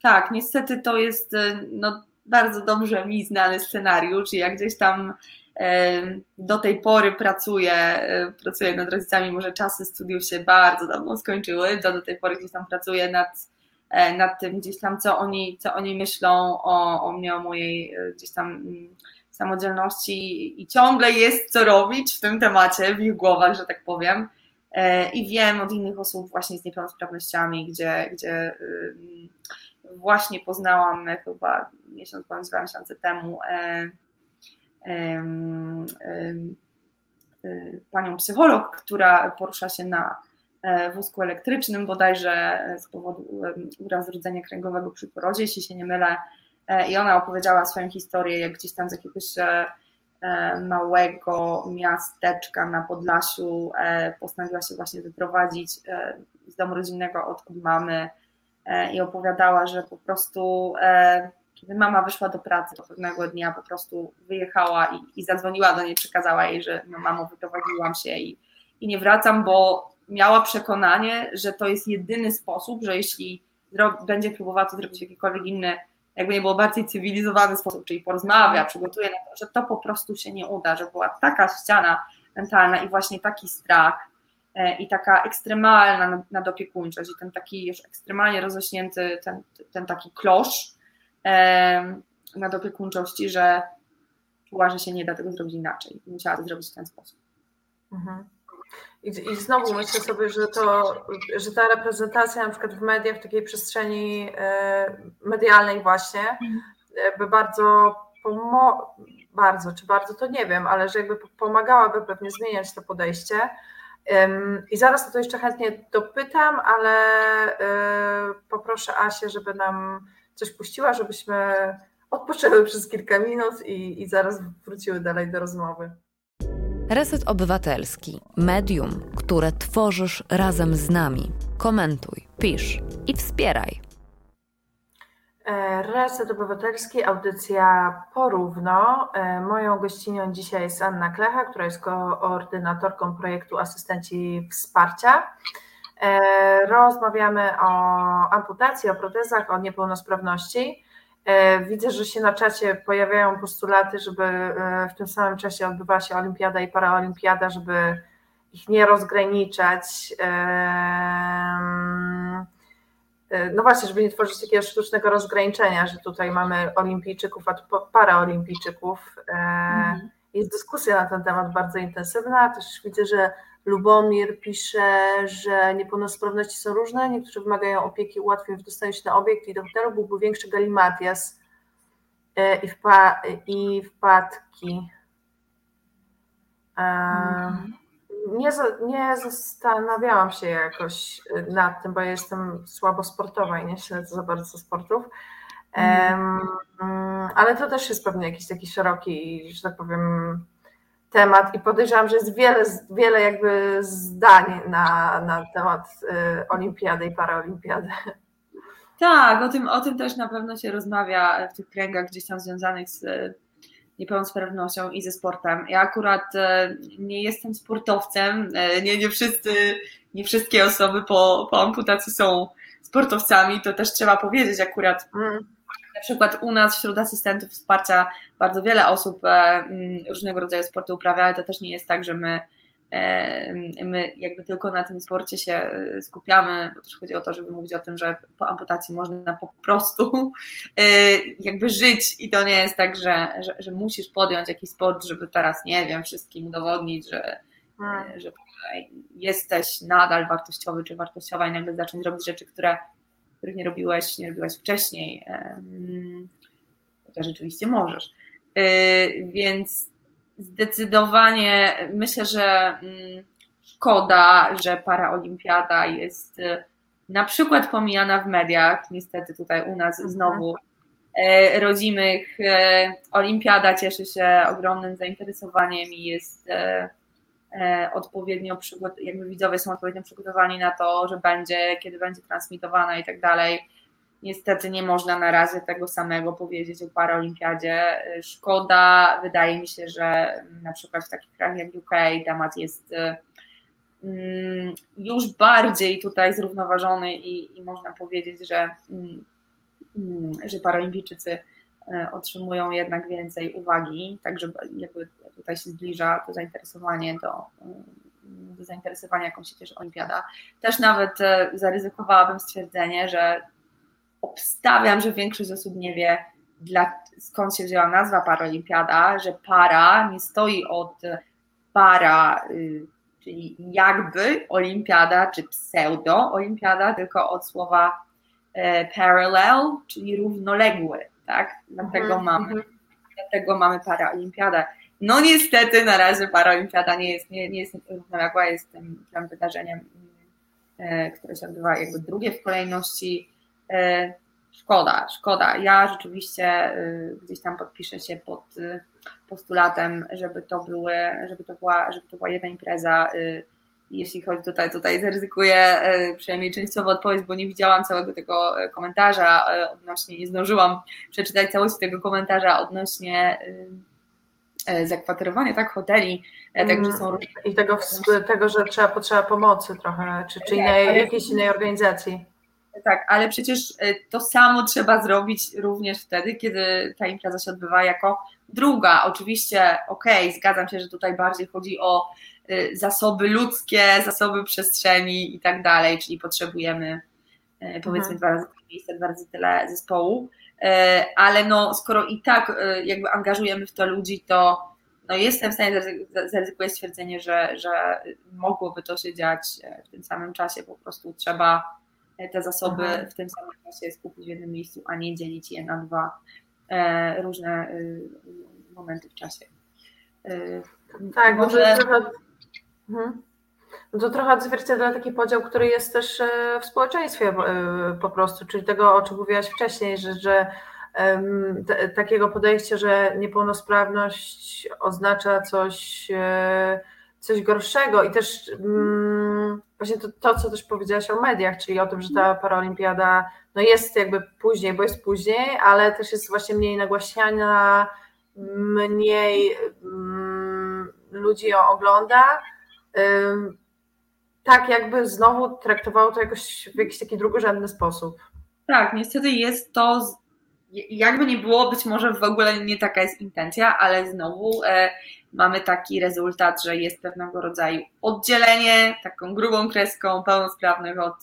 Tak, niestety to jest e, no, bardzo dobrze mi znany scenariusz i jak gdzieś tam do tej pory pracuję, e, pracuję nad rodzicami, może czasy studiów się bardzo dawno skończyły, to do tej pory gdzieś tam pracuję nad, e, nad tym gdzieś tam, co oni, co oni myślą o, o mnie, o mojej e, gdzieś tam mm, samodzielności i ciągle jest co robić w tym temacie, w ich głowach, że tak powiem. I wiem od innych osób właśnie z niepełnosprawnościami, gdzie, gdzie właśnie poznałam chyba miesiąc, bądź dwa miesiące temu panią psycholog, która porusza się na e, wózku elektrycznym, bodajże z powodu urazu rdzenia kręgowego przy porodzie, jeśli się nie mylę. E, I ona opowiedziała swoją historię, jak gdzieś tam z jakiegoś e, małego miasteczka na Podlasiu postanowiła się właśnie wyprowadzić z domu rodzinnego od, od mamy i opowiadała, że po prostu kiedy mama wyszła do pracy pewnego dnia, po prostu wyjechała i, i zadzwoniła do niej, przekazała jej, że no mamo, wyprowadziłam się i, i nie wracam, bo miała przekonanie, że to jest jedyny sposób, że jeśli będzie próbowała to zrobić w jakikolwiek inny, jakby nie było bardziej cywilizowany sposób, czyli porozmawia, przygotuje na to, że to po prostu się nie uda, że była taka ściana mentalna i właśnie taki strach e, i taka ekstremalna nadopiekuńczość i ten taki już ekstremalnie roześnięty, ten, ten taki klosz, nadopiekuńczości, że czuła, że się nie da tego zrobić inaczej. Musiała to zrobić w ten sposób. Mhm. I, I, znowu myślę sobie, że to, że ta reprezentacja na przykład w mediach, w takiej przestrzeni e, medialnej właśnie, mhm. by bardzo, bardzo, czy bardzo to nie wiem, ale że jakby pomagałaby pewnie zmieniać to podejście. I zaraz to jeszcze chętnie dopytam, ale e, poproszę Asię, żeby nam coś puściła, żebyśmy odpoczęły przez kilka minut i, i zaraz wróciły dalej do rozmowy. Reset Obywatelski, medium, które tworzysz razem z nami. Komentuj, pisz i wspieraj. E, Reset Obywatelski, audycja porówno. E, moją gościnią dzisiaj jest Anna Klecha, która jest koordynatorką projektu Asystenci Wsparcia. E, rozmawiamy o amputacji, o protezach, o niepełnosprawności. Widzę, że się na czacie pojawiają postulaty, żeby w tym samym czasie odbywała się olimpiada i paraolimpiada, żeby ich nie rozgraniczać. E, no właśnie, żeby nie tworzyć takiego sztucznego rozgraniczenia, że tutaj mamy olimpijczyków, a tu paraolimpijczyków. E, mhm. Jest dyskusja na ten temat bardzo intensywna. Też widzę, że Lubomir pisze, że niepełnosprawności są różne, niektórzy wymagają opieki łatwiej w dostaniu się na obiekt i do hotelu byłby większy galimatias e, i, wpa i wpadki. Mhm nie, nie zastanawiałam się jakoś y, nad tym, bo ja jestem słabo sportowa i nie śledzę za bardzo sportów. Um, ale to też jest pewnie jakiś taki szeroki, że tak powiem, temat i podejrzewam, że jest wiele, wiele jakby zdań na, na temat y, olimpiady i paraolimpiady. Tak, o tym, o tym też na pewno się rozmawia w tych kręgach gdzieś tam związanych z niepełnosprawnością i ze sportem. Ja akurat e, nie jestem sportowcem, e, nie, nie wszyscy, nie wszystkie osoby po, po amputacji są sportowcami, to też trzeba powiedzieć akurat. Mm. Na przykład u nas wśród asystentów wsparcia bardzo wiele osób e, mm, różnego rodzaju sporty uprawia, ale to też nie jest tak, że my My jakby tylko na tym sporcie się e, skupiamy, bo też chodzi o to, żeby mówić o tym, że po amputacji można po prostu e, jakby żyć i to nie jest tak, że, że, że musisz podjąć jakiś sport, żeby teraz, nie wiem, wszystkim udowodnić, że, hmm. że jesteś nadal wartościowy czy wartościowa i nagle zacząć robić rzeczy, które, których nie robiłeś, nie robiłaś wcześniej. Chociaż rzeczywiście możesz. Więc zdecydowanie myślę, że mm, szkoda, że paraolimpiada jest y, na przykład pomijana w mediach, niestety tutaj u nas mhm. znowu e, rodzimych. E, olimpiada cieszy się ogromnym zainteresowaniem i jest e, odpowiednio jakby widzowie są odpowiednio przygotowani na to, że będzie, kiedy będzie transmitowana i tak dalej. Niestety nie można na razie tego samego powiedzieć o paraolimpiadzie. Szkoda, wydaje mi się, że na przykład w takich krajach jak UK temat jest mm, już bardziej tutaj zrównoważony i, i można powiedzieć, że, mm, że paraolimpijczycy e, otrzymują jednak więcej uwagi, także jakby tutaj się zbliża to zainteresowanie do, do zainteresowania, jaką się cieszy olimpiada. Też nawet e, zaryzykowałabym stwierdzenie, że obstawiam, że większość osób nie wie, dla, skąd się wzięła nazwa paraolimpiada, że para nie stoi od para, y, czyli jakby olimpiada, czy pseudo-olimpiada, tylko od słowa e, parallel, czyli równoległy, tak? Dlatego mm -hmm. mamy, mhm. dlatego mamy paraolimpiadę. No niestety na razie paraolimpiada nie jest, nie, nie jest równoległa, jest tym, tym wydarzeniem, e, które się odbywa jakby drugie w kolejności szkoda, szkoda. Ja rzeczywiście y, gdzieś tam podpiszę się pod y, postulatem, żeby to były, żeby to była, żeby to była jedna impreza. Y, jeśli chodzi tutaj, tutaj zaryzykuję przynajmniej częściowo odpowiedź, bo nie widziałam całego tego komentarza odnośnie, nie zdążyłam przeczytać całości tego komentarza odnośnie zakwaterowania, tak, hoteli, także mm, są różne. I tego, tego że trzeba, potrzeba pomocy trochę, czy, czy innej, jakiejś innej organizacji tak, ale przecież e, to samo trzeba zrobić również wtedy, kiedy ta impreza się odbywa jako druga. Oczywiście, okej, okay, zgadzam się, że tutaj bardziej chodzi o e, zasoby ludzkie, zasoby przestrzeni i tak dalej, czyli potrzebujemy e, powiedzmy mhm. dwa razy tyle miejsca, dwa razy tyle zespołu, ale no skoro i tak jakby angażujemy w to ludzi, to no jestem w stanie zaryzykować stwierdzenie, że, że mogłoby to się dziać w tym samym czasie, po prostu trzeba te zasoby Aha. w tym samym czasie skupić w jednym miejscu, a nie dzielić je na dwa e, różne, momenty w czasie. Tak, może... trochę... Mhm. No to trochę odzwierciedla taki podział, który jest też w społeczeństwie po prostu, czyli tego, o czym mówiłaś wcześniej, że, że t- takiego podejścia, że niepełnosprawność oznacza coś, e, coś gorszego i też mm, właśnie to, to, co też powiedziałaś o mediach, czyli o tym, że ta paraolimpiada no jest jakby później, bo jest później, ale też jest właśnie mniej nagłaśniana, mniej um, ludzi ją ogląda. Um, tak jakby znowu traktowało to jakoś w jakiś taki drugorzędny sposób. Tak, niestety jest to jakby nie było, być może w ogóle nie taka jest intencja, ale znowu e, mamy taki rezultat, że jest pewnego rodzaju oddzielenie taką grubą kreską pełnosprawnych od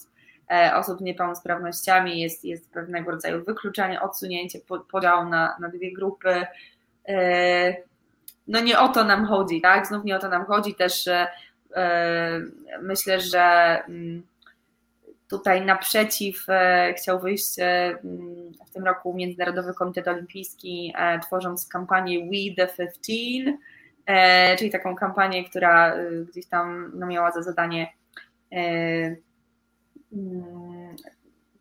e, osób z niepełnosprawnościami, jest, jest pewnego rodzaju wykluczenie, odsunięcie, podział na, na dwie grupy. E, no nie o to nam chodzi, tak? Znów nie o to nam chodzi też. E, myślę, że. Mm, Tutaj naprzeciw e, chciał wyjść e, mm, w tym roku Międzynarodowy Komitet Olimpijski, e, tworząc kampanię We the 15, czyli taką kampanię, która gdzieś tam no, miała za zadanie mm,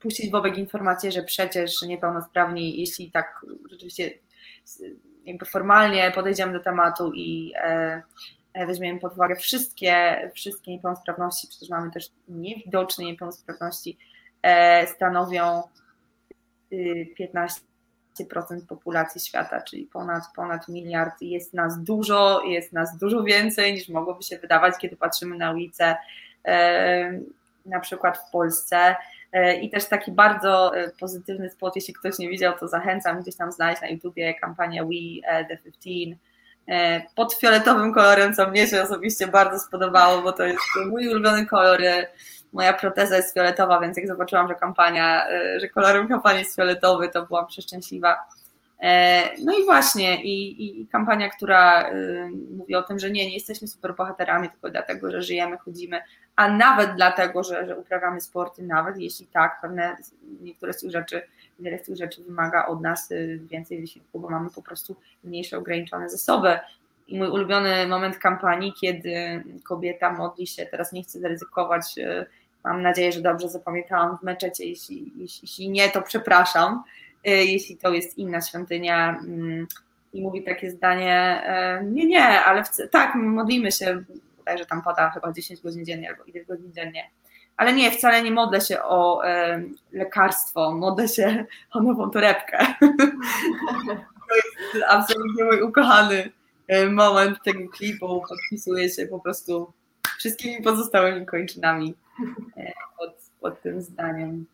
puścić w obieg informację, że przecież niepełnosprawni, jeśli tak rzeczywiście jakby formalnie podejdziemy do tematu i weźmiemy pod uwagę wszystkie, wszystkie niepełnosprawności, przecież mamy też niewidoczne niepełnosprawności, e, stanowią 15% y, populacji świata, czyli ponad, ponad miliard. Jest nas dużo, jest nas dużo więcej niż mogłoby się wydawać, kiedy patrzymy na ulice, e, na przykład w Polsce. I też taki bardzo pozytywny spot, jeśli ktoś nie widział, to zachęcam gdzieś tam znaleźć na YouTubie kampanię We The 15 E, pod fioletowym kolorem, co mnie się osobiście bardzo spodobało, bo to jest mój ulubiony kolor. E, moja proteza jest fioletowa, więc jak zobaczyłam, że kampania, e, że kolorem kampanii jest fioletowy, to byłam przeszczęśliwa. No i właśnie, i, i kampania, która mówi o tym, że nie, nie jesteśmy superbohaterami tylko dlatego, że żyjemy, chodzimy, a nawet dlatego, że, że uprawiamy sporty, nawet jeśli tak, pewne niektóre z tych rzeczy wiele z tych rzeczy wymaga od nas y, więcej wysiłku, bo mamy po prostu mniejsze ograniczone zasoby. I mój ulubiony moment kampanii, kiedy kobieta modli się, teraz nie chcę zaryzykować, y, mam nadzieję, że dobrze zapamiętałam w meczecie, jeśli, jeśli, jeśli nie, to przepraszam, y, jeśli to jest inna świątynia mm, i mówi takie zdanie, nie, nie, ale tak, modlimy się, że tam pada chyba 10 godzin dziennie albo ile godzin dziennie, ale nie, wcale nie modlę się o e, lekarstwo, modlę się o nową torebkę. to jest absolutnie mój ukochany e, moment tego klipu. Podpisuję się po prostu wszystkimi pozostałymi kończynami e, pod, pod tym zdaniem.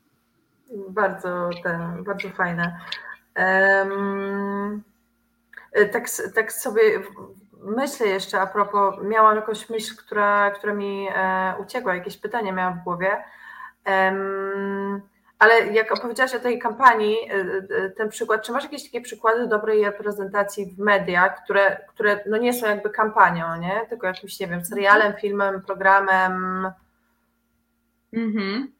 Bardzo, ten, bardzo fajne. Um, tak, tak sobie myślę jeszcze a propos, miałam jakąś myśl, która, która mi e, uciekła, jakieś pytanie miałam w głowie. Um, ale jak opowiedziałaś o tej kampanii, e, e, ten przykład, czy masz jakieś takie przykłady dobrej reprezentacji w mediach, które, które no nie są jakby kampanią, nie? tylko jakimś, nie wiem, serialem, filmem, programem? Mhm.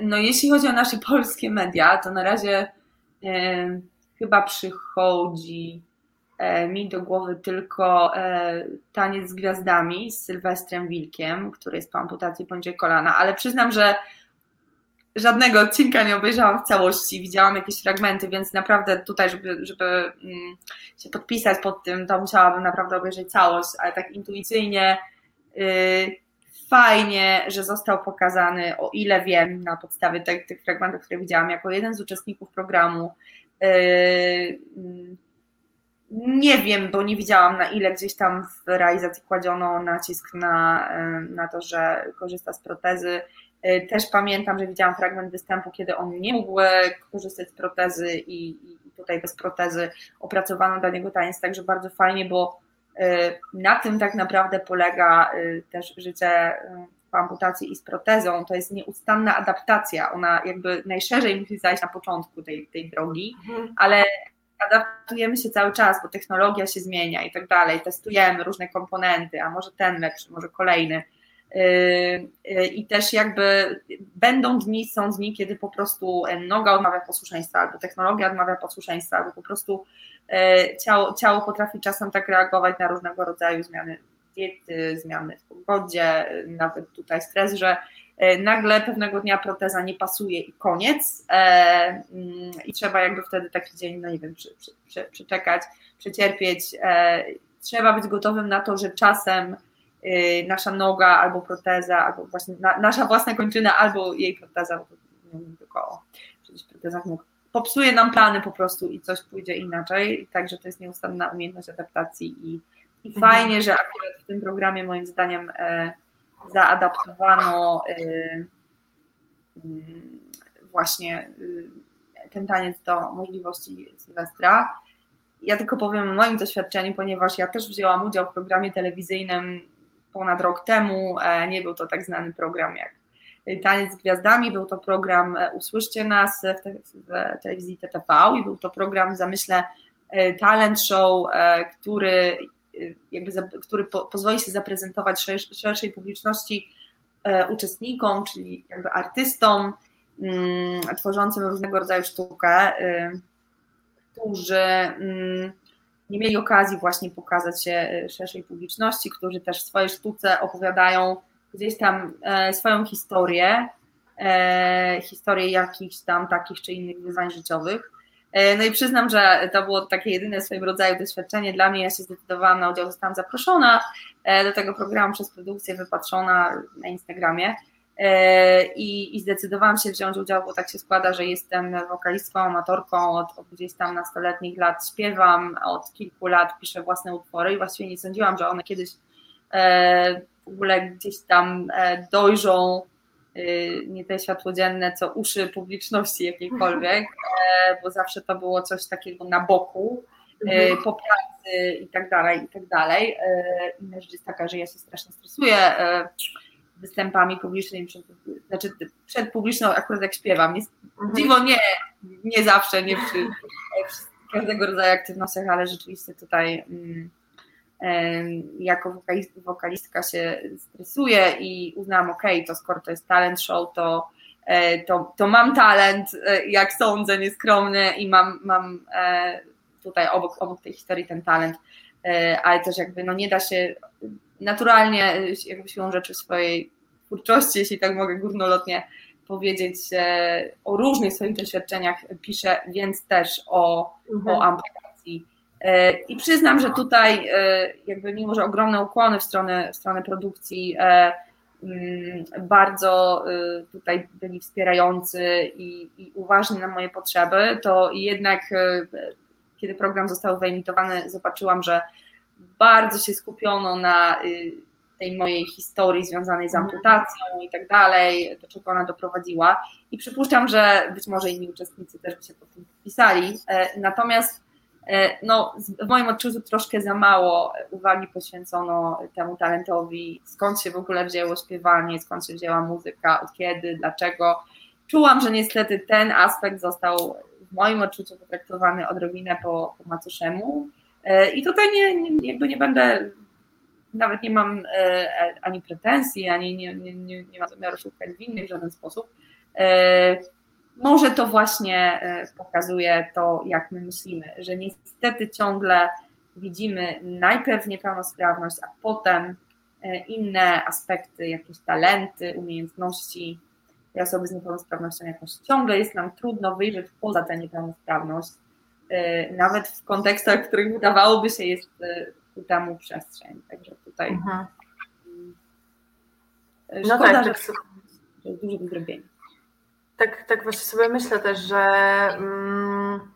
No jeśli chodzi o nasze polskie media, to na razie chyba przychodzi E, mi do głowy tylko e, taniec z gwiazdami z Sylwestrem Wilkiem, który jest po amputacji poniżej kolana, ale przyznam, że żadnego odcinka nie obejrzałam w całości, widziałam jakieś fragmenty, więc naprawdę tutaj, żeby, żeby mm, się podpisać pod tym, to musiałabym naprawdę obejrzeć całość, ale tak intuicyjnie y, fajnie, że został pokazany, o ile wiem, na podstawie tych, tych fragmentów, które widziałam, jako jeden z uczestników programu. Y, mm, nie wiem, bo nie widziałam na ile gdzieś tam w realizacji kładziono nacisk na, na to, że korzysta z protezy. E, też pamiętam, że widziałam fragment występu, kiedy on nie mógł e, korzystać z protezy i, i tutaj bez protezy opracowano dla niego taniec, także bardzo fajnie, bo e, na tym tak naprawdę polega też życie po amputacji i z protezą. To jest nieustanna adaptacja. Ona jakby najszerzej musi zajść na początku tej, tej drogi, mhm. ale adaptujemy się cały czas, bo technologia się zmienia i tak dalej, testujemy różne komponenty, a może ten lepszy, może kolejny. I też jakby będą dni, są dni, kiedy po prostu noga odmawia posłuszeństwa, albo technologia odmawia posłuszeństwa, albo po prostu ciało, ciało potrafi czasem tak reagować na różnego rodzaju zmiany diety, zmiany w pogodzie, nawet tutaj stres, że nagle pewnego dnia proteza nie pasuje i koniec e, mm, i trzeba jakby wtedy taki dzień, no nie wiem, przy, przecierpieć. E, trzeba być gotowym na to, że czasem nasza noga albo proteza, albo właśnie nasza własna kończyna, albo jej proteza, bo nie wiem tylko o protezach nóg, popsuje nam plany po prostu i coś pójdzie inaczej, także to jest nieustanna umiejętność adaptacji i, i mhm. fajnie, że akurat w tym programie moim zdaniem zaadaptowano y, y, właśnie y, ten taniec do możliwości Sylwestra. Ja tylko powiem o moim doświadczeniu, ponieważ ja też wzięłam udział w programie telewizyjnym ponad rok temu. E, nie był to tak znany program jak Taniec z Gwiazdami, był to program e, Usłyszcie nas w telewizji TTV i był to program e, talent show, który jakby, który po, pozwoli się zaprezentować szerszej publiczności e, uczestnikom, czyli jakby artystom mm, tworzącym różnego rodzaju sztukę, y, którzy mm, nie mieli okazji właśnie pokazać się e, szerszej publiczności, którzy też w swojej sztuce opowiadają gdzieś tam e, swoją historię, historię jakichś tam takich czy innych wyzwań życiowych. E, no i przyznam, że to było takie jedyne w swoim rodzaju doświadczenie dla mnie. Ja się zdecydowałam na udział, zostałam zaproszona e, do tego programu przez produkcję, wypatrzona na Instagramie. E, I, I, zdecydowałam się wziąć udział, bo tak się składa, że jestem wokalistką, amatorką od, od gdzieś tam nastoletnich lat, śpiewam, od kilku lat piszę własne utwory i właściwie nie sądziłam, że one kiedyś w ogóle gdzieś tam dojrzą nie te światło dzienne, co uszy publiczności jakiejkolwiek, e, bo zawsze to było coś takiego na boku, e, mhm. po pracy i tak dalej, i tak dalej. E, inna rzecz jest taka, że ja się strasznie stresuję występami publicznymi, przed, znaczy przed publiczną akurat jak śpiewam. Mhm. Dziwo nie, nie zawsze, nie przy, przy każdego rodzaju aktywnościach, ale rzeczywiście tutaj mm, jako wokalistka się stresuję i uznałam, ok, to skoro to jest talent show, to, e, to, to mam talent, e, jak sądzę, nieskromny i mam, mam e, tutaj obok, obok tej historii ten talent, ale też jakby no nie da się naturalnie jakby siłą rzeczy swojej twórczości, jeśli tak mogę górnolotnie powiedzieć, o różnych swoich doświadczeniach piszę, więc też o, mhm. o amputacji I przyznam, że tutaj e, jakby mimo, że ogromne ukłony w stronę, w stronę produkcji e, mm, bardzo tutaj byli wspierający i, i uważni na moje potrzeby, to jednak kiedy program został wyemitowany, zobaczyłam, że bardzo się skupiono na tej mojej historii związanej z amputacją i tak dalej, do czego ona doprowadziła. I przypuszczam, że być może inni uczestnicy też by się pod tym podpisali. Natomiast E, no, w moim odczuciu troszkę za mało uwagi poświęcono temu talentowi, skąd się w ogóle wzięło śpiewanie, skąd się wzięła muzyka, od kiedy, dlaczego. Czułam, że niestety ten aspekt został w moim odczuciu potraktowany odrobinę po, po macoszemu e, i tutaj nie, nie, jakby nie będę, nawet nie mam e, ani pretensji, ani nie, nie, nie, nie mam zamiaru szukać winnych w żaden sposób może to właśnie e, pokazuje to, jak my myślimy, że niestety ciągle widzimy najpierw niepełnosprawność, a potem e, inne aspekty, jakieś talenty, umiejętności tej osoby z niepełnosprawnością jakoś ciągle jest nam trudno wyjrzeć poza tę niepełnosprawność, e, nawet w kontekstach, w których wydawałoby się jest ku temu przestrzeń. Także tutaj mhm. no szkoda, tak, że, tak. że jest dużo do zrobienia tak, tak właśnie sobie myślę też, że. Mm,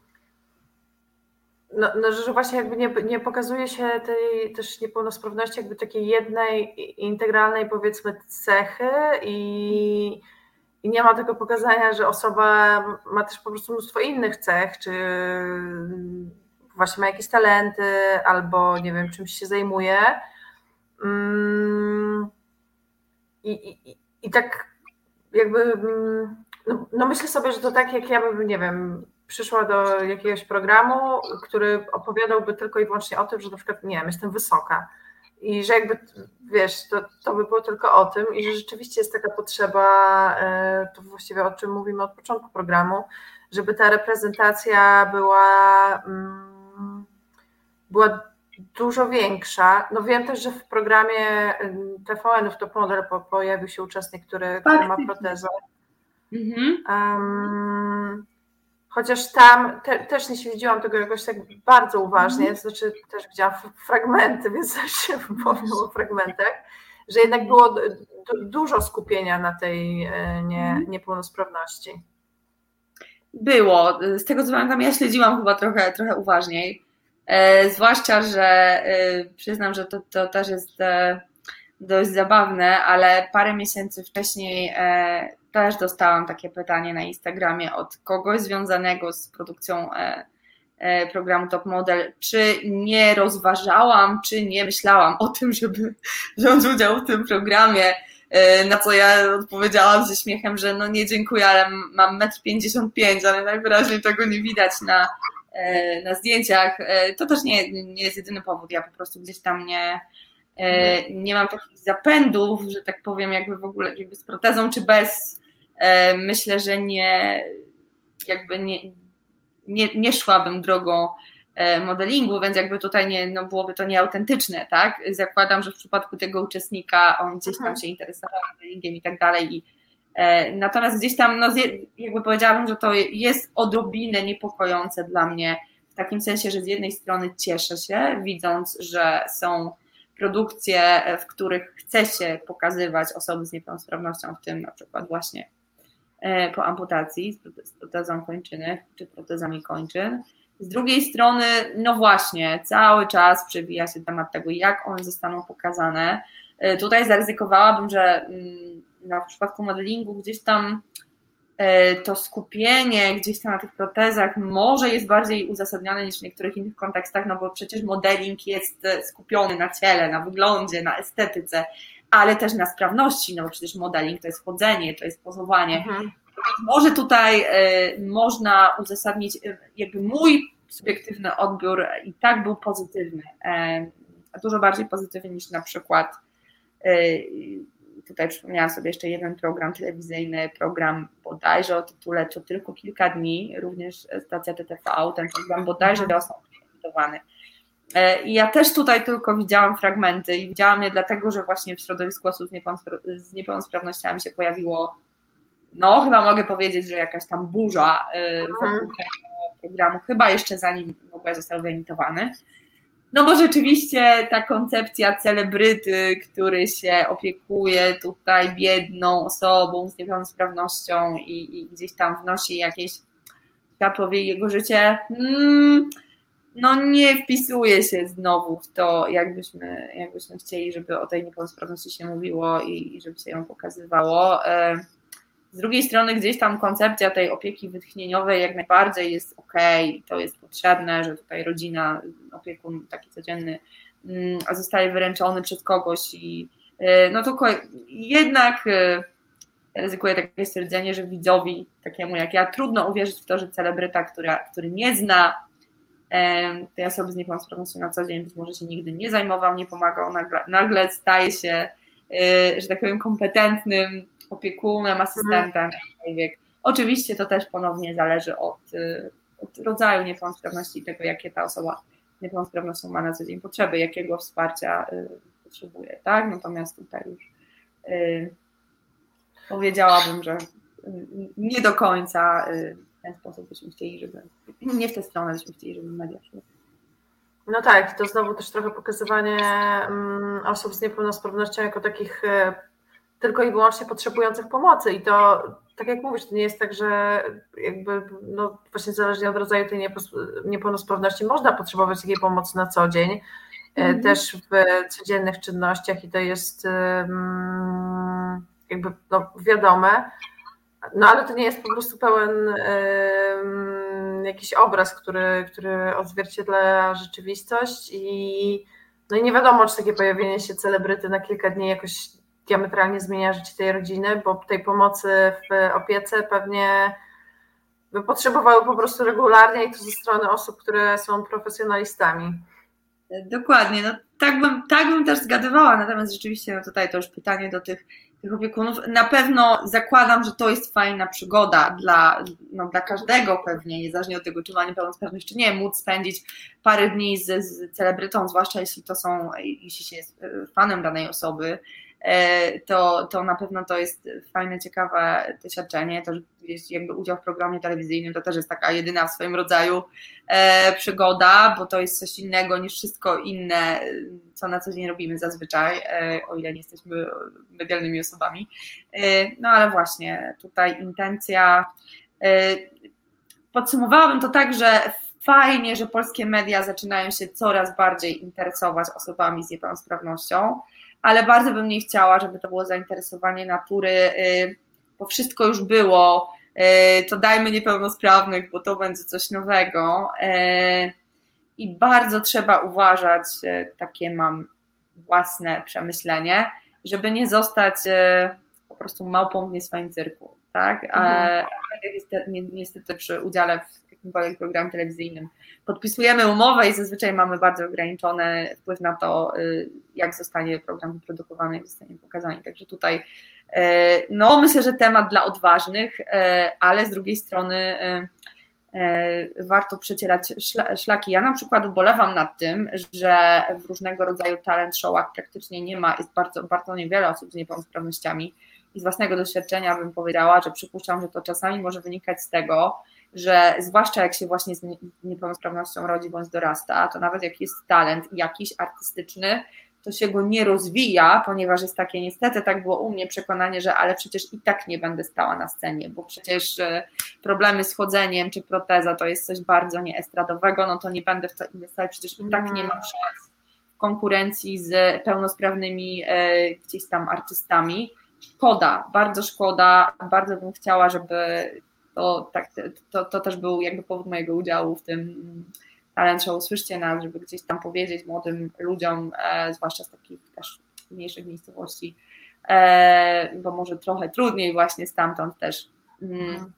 no, no, że właśnie jakby nie, nie pokazuje się tej też niepełnosprawności jakby takiej jednej integralnej powiedzmy cechy i, i nie ma tego pokazania, że osoba ma też po prostu mnóstwo innych cech, czy właśnie ma jakieś talenty albo nie wiem, czymś się zajmuje. Mm, I, i, i tak jakby mm, no, no, myślę sobie, że to tak jak ja bym, nie wiem, przyszła do jakiegoś programu, który opowiadałby tylko i wyłącznie o tym, że na przykład, nie wiem, jestem wysoka. i że jakby, wiesz, to, to by było tylko o tym i że rzeczywiście jest taka potrzeba, e, to właściwie o czym mówimy od początku programu, żeby ta reprezentacja była, mm, była dużo większa. No wiem też, że w programie TVN-ów Top Model pojawił się uczestnik, który, który ma protezę. Mhm. Um, chociaż tam te, też nie śledziłam tego jakoś tak bardzo uważnie, to znaczy też widziałam fragmenty, więc też się wypowiem o fragmentach, że jednak było dużo skupienia na tej e, nie, mhm. niepełnosprawności. Było. Z tego co pamiętam, ja śledziłam chyba trochę, trochę uważniej. E, zwłaszcza, że e, przyznam, że to, to też jest e, dość zabawne, ale parę miesięcy wcześniej e, też dostałam takie pytanie na Instagramie od kogoś związanego z produkcją e, e, programu Top Model, czy nie rozważałam, czy nie myślałam o tym, żeby wziąć udział w tym programie. Na co ja odpowiedziałam ze śmiechem, że no nie dziękuję, ale mam 1,55 m, ale najwyraźniej tego nie widać na, na zdjęciach. To też nie, nie jest jedyny powód. Ja po prostu gdzieś tam nie, E, nie mam takich zapędów, że tak powiem, jakby w ogóle jakby z protezą czy bez. E, myślę, że nie jakby nie, nie, nie szłabym drogą e, modelingu, więc jakby tutaj nie, no byłoby to nieautentyczne, tak? Zakładam, że w przypadku tego uczestnika on gdzieś tam mhm. się interesował modelingiem i tak dalej i Natomiast gdzieś tam, no, jakby powiedziałabym, że to jest odrobinę niepokojące dla mnie, w takim sensie, że z jednej strony cieszę się, widząc, że są produkcje, w których chce się pokazywać osoby z niepełnosprawnością, w tym na przykład właśnie e, po amputacji z protezą kończyny czy protezami kończyn. Z drugiej strony, no właśnie, cały czas przewija się temat tego, jak one zostaną pokazane. E, tutaj zaryzykowałabym, że na w przypadku modelingu gdzieś tam E, to skupienie gdzieś tam na tych protezach może jest bardziej uzasadnione niż w niektórych innych kontekstach, no bo przecież modeling jest e, skupiony na ciele, na wyglądzie, na estetyce, ale też na sprawności, no bo przecież modeling to jest chodzenie, to jest pozowanie. Mhm. Może tutaj e, można uzasadnić, jakby mój subiektywny odbiór i tak był pozytywny, dużo bardziej pozytywny niż na przykład tutaj przypomniałam sobie jeszcze jeden program telewizyjny, program bodajże o tytule To tylko kilka dni, również stacja TTV, ten program bodajże wiosną emitowany. E, I ja też tutaj tylko widziałam fragmenty i widziałam je dlatego, że właśnie w środowisku osób z niepełnosprawnościami się pojawiło, no chyba mogę powiedzieć, że jakaś tam burza e, wokół tego programu, chyba jeszcze zanim w ogóle został wyemitowany. No bo rzeczywiście ta koncepcja celebryty, który się opiekuje tutaj biedną osobą z niepełnosprawnością i, i gdzieś tam wnosi jakieś światło w jego życie, mm, no nie wpisuje się znowu w to, jakbyśmy, jakbyśmy chcieli, żeby o tej niepełnosprawności się mówiło i, i żeby się ją pokazywało. E, z drugiej strony gdzieś tam koncepcja tej opieki wytchnieniowej jak najbardziej jest ok, to jest potrzebne, że tutaj rodzina, opiekun taki codzienny mm, zostaje wyręczony przez kogoś i y, no tylko jednak y, ryzykuję takie stwierdzenie, że widzowi takiemu jak ja trudno uwierzyć w to, że celebryta, która, który nie zna tej osoby z niepełnosprawnością na co dzień, być może się nigdy nie zajmował, nie pomagał, nagle, nagle staje się, y, że tak powiem, kompetentnym opiekunem, asystentem, mhm. Oczywiście to też ponownie zależy od, y, od rodzaju niepełnosprawności i tego, jakie ta osoba z niepełnosprawnością ma na co dzień potrzeby, jakiego wsparcia y, potrzebuje, tak? Natomiast tutaj już powiedziałabym, że nie do końca ten sposób byśmy chcieli, żeby, nie w tę stronę byśmy chcieli, żeby media szły. No tak, to znowu też trochę pokazywanie mm, osób z niepełnosprawnością jako takich tylko i wyłącznie potrzebujących pomocy. I to, tak jak mówisz, to nie jest tak, że jakby, no właśnie zależnie od rodzaju tej niepełnosprawności można potrzebować takiej pomocy na co dzień, mm. też w codziennych czynnościach i to jest jakby no, wiadome. No ale to nie jest po prostu pełen jakiś obraz, który, który odzwierciedla rzeczywistość i no i nie wiadomo, czy takie pojawienie się celebryty na kilka dni jakoś diametralnie zmienia życie tej rodziny, bo tej pomocy w opiece pewnie by potrzebowały po prostu regularnie i to ze strony osób, które są profesjonalistami. Dokładnie, no tak bym, tak bym też zgadywała, natomiast rzeczywiście no tutaj to już pytanie do tych, tych opiekunów. Na pewno zakładam, że to jest fajna przygoda dla, no, dla każdego pewnie, niezależnie od tego, czy ma niepełnosprawność, czy nie, móc spędzić parę dni z, z celebrytą, zwłaszcza jeśli to są, jeśli się jest e, fanem danej osoby, to, to na pewno to jest fajne, ciekawe doświadczenie. To, jakby udział w programie telewizyjnym to też jest taka jedyna w swoim rodzaju e, przygoda, bo to jest coś innego niż wszystko inne, co na co dzień robimy zazwyczaj, e, o ile nie jesteśmy medialnymi osobami. No ale właśnie tutaj intencja. Podsumowałabym to tak, że fajnie, że polskie media zaczynają się coraz bardziej interesować osobami z niepełnosprawnością ale bardzo bym nie chciała, żeby to było zainteresowanie natury, y, bo wszystko już było, y, to dajmy niepełnosprawnych, bo to będzie coś nowego. Y, I bardzo trzeba uważać, takie mam własne przemyślenie, żeby nie zostać po prostu małpą w nie swoim cyrku. Tak? Mhm. niestety przy udziale w jakimkolwiek programie telewizyjnym podpisujemy umowę i zazwyczaj mamy bardzo ograniczony wpływ na to, y, jak zostanie program wyprodukowany, jak zostanie pokazany. Także tutaj y, no myślę, że temat dla odważnych, y, ale z drugiej strony warto przecierać szlaki. Ja na przykład ubolewam nad tym, że w różnego rodzaju talent showach praktycznie nie ma, jest bardzo, bardzo niewiele osób z niepełnosprawnościami i z własnego doświadczenia bym powiedziała, że przypuszczam, że to czasami może wynikać z tego, że zwłaszcza jak się właśnie z niepełnosprawnością rodzi bądź dorasta, to nawet jak jest talent jakiś artystyczny, to się go nie rozwija, ponieważ jest takie niestety, tak było u mnie przekonanie, że ale przecież i tak nie będę stała na scenie, bo przecież e, problemy z chodzeniem czy proteza to jest coś bardzo nieestradowego, no to nie będę w to inwestować, przecież i tak nie mam szans w konkurencji z pełnosprawnymi e, gdzieś tam artystami. Szkoda, bardzo szkoda, bardzo bym chciała, żeby to, tak, to, to też był jakby powód mojego udziału w tym talent show Słyszcie nas, żeby gdzieś tam powiedzieć młodym ludziom, e, zwłaszcza z takich też mniejszych miejscowości, e, bo może trochę trudniej właśnie stamtąd też mm, mhm.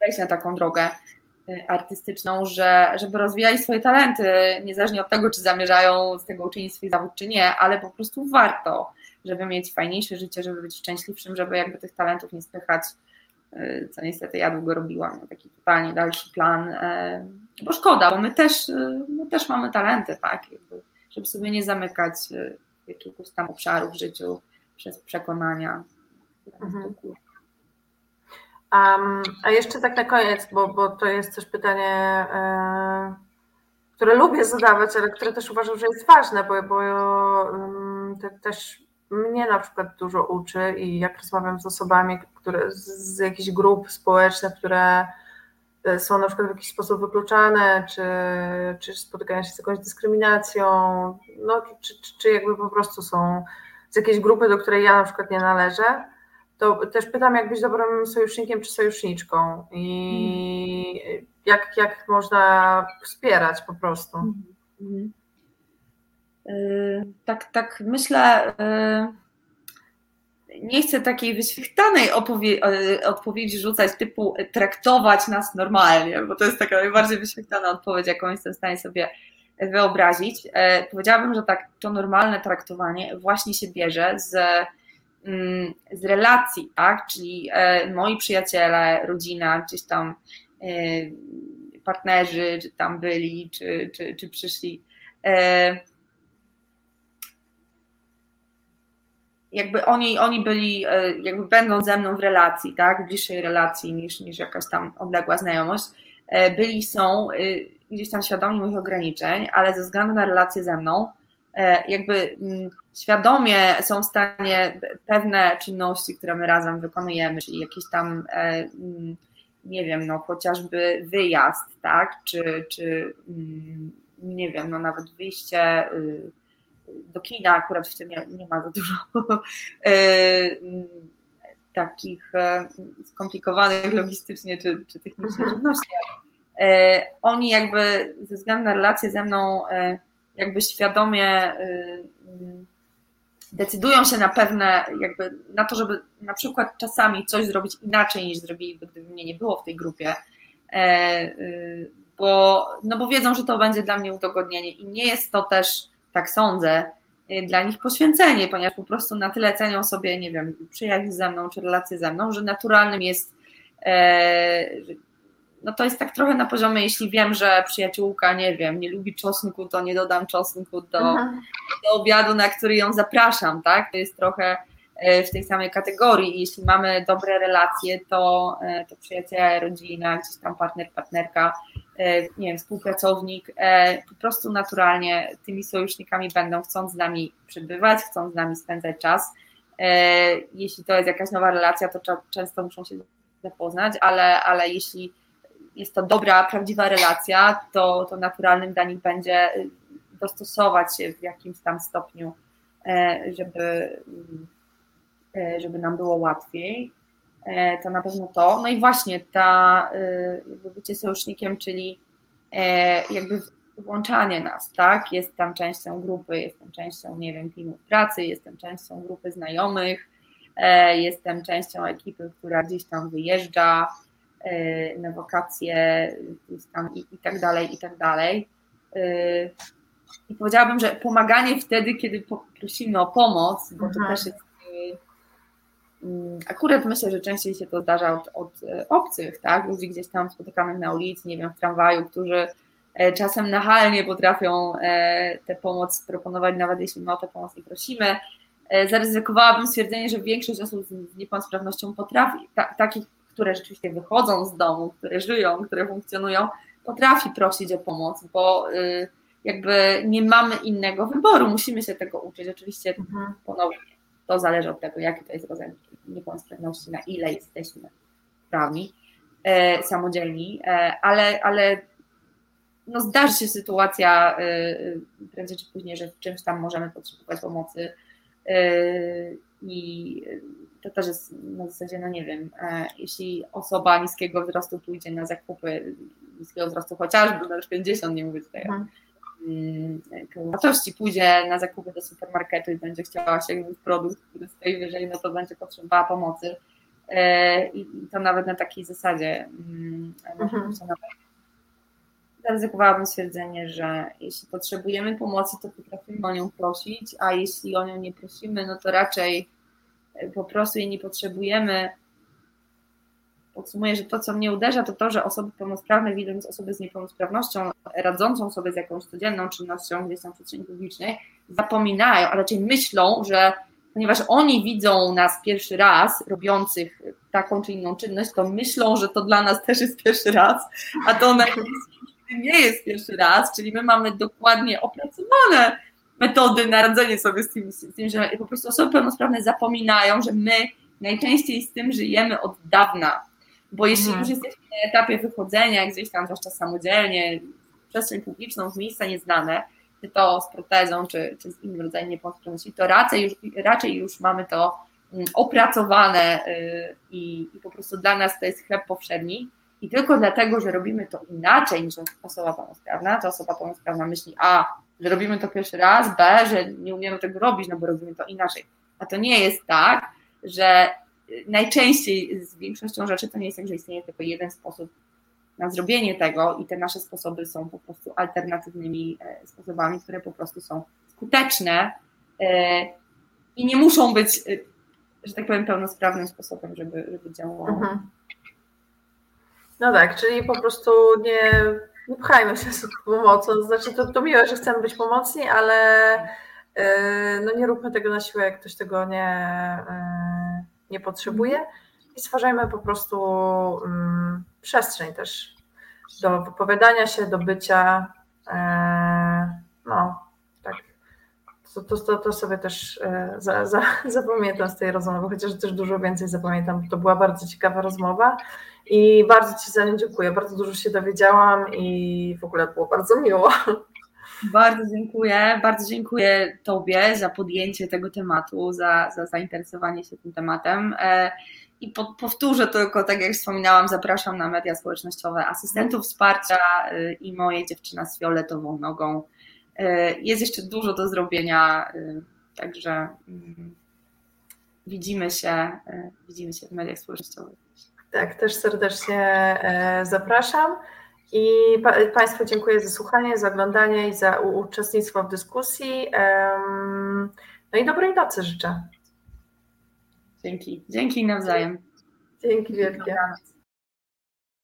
wejść na taką drogę e, artystyczną, że, żeby rozwijali swoje talenty, niezależnie od tego, czy zamierzają z tego uczynić swój zawód, czy nie, ale po prostu warto, żeby mieć fajniejsze życie, żeby być szczęśliwszym, żeby jakby tych talentów nie spychać co niestety ja długo robiłam, taki totalnie dalszy plan, y, bo szkoda, bo my też, y, my też mamy talenty, tak, żeby sobie nie zamykać jakiegoś tam obszaru w życiu przez przekonania. Mhm. Um, a jeszcze tak na koniec, bo, bo to jest też pytanie, e, które lubię zadawać, ale które też uważam, że jest ważne, bo, bo te, też mnie na przykład dużo uczy i jak rozmawiam z osobami, które z jakichś grup społecznych, które e, są na przykład w jakiś sposób wykluczane, czy, czy spotykają się z jakąś dyskryminacją, no, czy, czy, czy jakby po prostu są z jakiejś grupy, do której ja na przykład nie należę, to też pytam, jak być dobrym sojusznikiem czy sojuszniczką i mm. jak, jak można wspierać po prostu. Mm. Y, tak, tak myślę, y, nie chcę takiej wyświechtanej y, odpowiedzi rzucać typu traktować nas normalnie, bo to jest taka najbardziej wyświechtana odpowiedź, jaką jestem w stanie sobie wyobrazić. Powiedziałabym, że tak, to normalne traktowanie właśnie się bierze z, mm, z relacji, tak? Czyli moi przyjaciele, rodzina, gdzieś tam partnerzy, czy tam byli, czy, czy, czy przyszli jakby oni, oni byli, e, jakby będą ze mną w relacji, tak, bliższej relacji niż, niż jakaś tam odległa znajomość, e, byli, są e, gdzieś tam świadomi moich ograniczeń, ale ze względu na relacje ze mną, jakby mm, świadomie są w stanie pewne czynności, które my razem wykonujemy, czyli jakieś tam, mm, nie wiem, no chociażby wyjazd, tak, czy, czy mm, nie wiem, no nawet wyjście y, do kina akurat w tym nie, nie ma za dużo e, takich e, skomplikowanych logistycznie czy, czy technicznie mhm. żywności. E, oni jakby ze względu na relacje ze mną jakby świadomie decydują się na pewne, jakby na to, żeby na przykład czasami coś zrobić inaczej niż zrobiliby, gdyby mnie nie było w tej grupie, bo, no bo wiedzą, że to będzie dla mnie udogodnienie i nie jest to też, tak sądzę, y, dla nich poświęcenie, ponieważ po prostu na tyle cenią sobie, nie wiem, przyjaźń ze mną, czy relacje ze mną, że naturalnym jest, e, no to jest tak trochę na poziomie, jeśli wiem, że przyjaciółka, nie wiem, nie lubi czosnku, to nie dodam czosnku do, do obiadu, na który ją zapraszam, tak? To jest trochę w tej samej kategorii. Jeśli mamy dobre relacje, to, e, to przyjaciele, rodzina, gdzieś tam partner, partnerka, e, nie wiem, współpracownik, po prostu naturalnie tymi sojusznikami będą, chcąc z nami przebywać, chcąc z nami spędzać czas. Jeśli to jest jakaś nowa relacja, to często muszą się zapoznać, ale, ale jeśli jest to dobra, prawdziwa relacja, to, to naturalnym dla nich będzie dostosować się w jakimś tam stopniu, e, żeby, e, żeby nam było łatwiej. E, to na pewno to. No i właśnie ta jakby bycie sojusznikiem, czyli jakby włączanie nas, tak? Jestem częścią grupy, jestem częścią, nie wiem, teamu pracy, jestem częścią grupy znajomych, jestem częścią ekipy, która gdzieś tam wyjeżdża, E, na wakacje tam i, i tak dalej, i tak dalej. E, I powiedziałabym, że pomaganie wtedy, kiedy prosimy o pomoc, bo to mhm. też jest e, Akurat myślę, że częściej się to zdarza od, od obcych, tak? Ludzi gdzieś tam spotykanych na ulicy, nie wiem, w tramwaju, którzy czasem nachalnie potrafią tę pomoc proponować, nawet jeśli my o tę pomoc nie prosimy. Zaryzykowałabym stwierdzenie, że większość osób z niepełnosprawnością potrafi, ta, takich które rzeczywiście wychodzą z domu, które żyją, które funkcjonują, potrafi prosić o pomoc, bo y, jakby nie mamy innego wyboru, musimy się tego uczyć. Oczywiście mhm. ponownie to zależy od tego, jaki to jest rodzaj niepełnosprawności, na ile jesteśmy sprawni, e, samodzielni, e, ale, ale no zdarzy się sytuacja e, prędzej czy później, że w czymś tam możemy potrzebować pomocy i to też jest na zasadzie, no nie wiem, e, jeśli osoba niskiego wzrostu pójdzie na zakupy niskiego wzrostu chociażby na 50, nie mówię tutaj wartości, pójdzie na zakupy do supermarketu i będzie chciała sięgnąć produkt, który stoi wyżej, no to będzie potrzebowała pomocy. E, I to nawet na takiej zasadzie mm, mhm. zaryzykowałabym stwierdzenie, że jeśli potrzebujemy pomocy, to potrafimy o nią prosić, a jeśli o nią nie prosimy, no to raczej po prostu jej nie potrzebujemy. Podsumuję, że to, co mnie uderza, to to, że osoby pełnosprawne, widząc osoby z niepełnosprawnością, radzącą sobie z jakąś codzienną czynnością gdzieś tam w przestrzeni publicznej, zapominają, a raczej myślą, że ponieważ oni widzą nas pierwszy raz robiących taką czy inną czynność, to myślą, że to dla nas też jest pierwszy raz, a to nie jest pierwszy raz, czyli my mamy dokładnie opracowane metody na radzenie sobie z tym, z tym, że po prostu osoby pełnosprawne zapominają, że my najczęściej z tym żyjemy od dawna. Bo jeśli mhm. już jesteśmy na etapie wychodzenia gdzieś tam, zwłaszcza samodzielnie, w przestrzeń publiczną, w miejsca nieznane, czy to z protezą, czy, czy z innym rodzajem niepełnosprawności, to raczej już, raczej już mamy to mm, opracowane y, i, i po prostu dla nas to jest chleb powszedni. I tylko dlatego, że robimy to inaczej niż osoba pełnosprawna, to osoba pełnosprawna myśli, a że robimy to pierwszy raz, B, że nie umiemy tego robić, no bo robimy to inaczej. A to nie jest tak, że najczęściej z większością rzeczy to nie jest tak, że istnieje tylko jeden sposób na zrobienie tego i te nasze sposoby są po prostu alternatywnymi e, sposobami, które po prostu są skuteczne e, i nie muszą być, e, że tak powiem, pełnosprawnym sposobem, żeby, żeby działało. Mhm. No tak, czyli po prostu nie nie pchajmy się z pomocą. Znaczy, to, to miłe, że chcemy być pomocni, ale yy, no nie róbmy tego na siłę, jak ktoś tego nie, yy, nie potrzebuje. I stwarzajmy po prostu yy, przestrzeń też do wypowiadania się, do bycia. Yy, no, tak. To, to, to, sobie też yy, za, za, zapamiętam z tej rozmowy, chociaż też dużo więcej zapamiętam. To była bardzo ciekawa rozmowa. I bardzo Ci za nią dziękuję. Bardzo dużo się dowiedziałam i w ogóle było bardzo miło. Bardzo dziękuję. Bardzo dziękuję Tobie za podjęcie tego tematu, za, za zainteresowanie się tym tematem. E, I po, powtórzę tylko, tak jak wspominałam, zapraszam na media społecznościowe asystentów wsparcia e, i moje dziewczyna z fioletową nogą. E, jest jeszcze dużo do zrobienia, także mm, widzimy się, widzimy się w mediach społecznościowych. Tak, też serdecznie zapraszam. I pa Państwu dziękuję za słuchanie, za oglądanie i za uczestnictwo w dyskusji. No i dobrej nocy życzę. Dzięki. Dzięki nawzajem. Dzięki wielkie.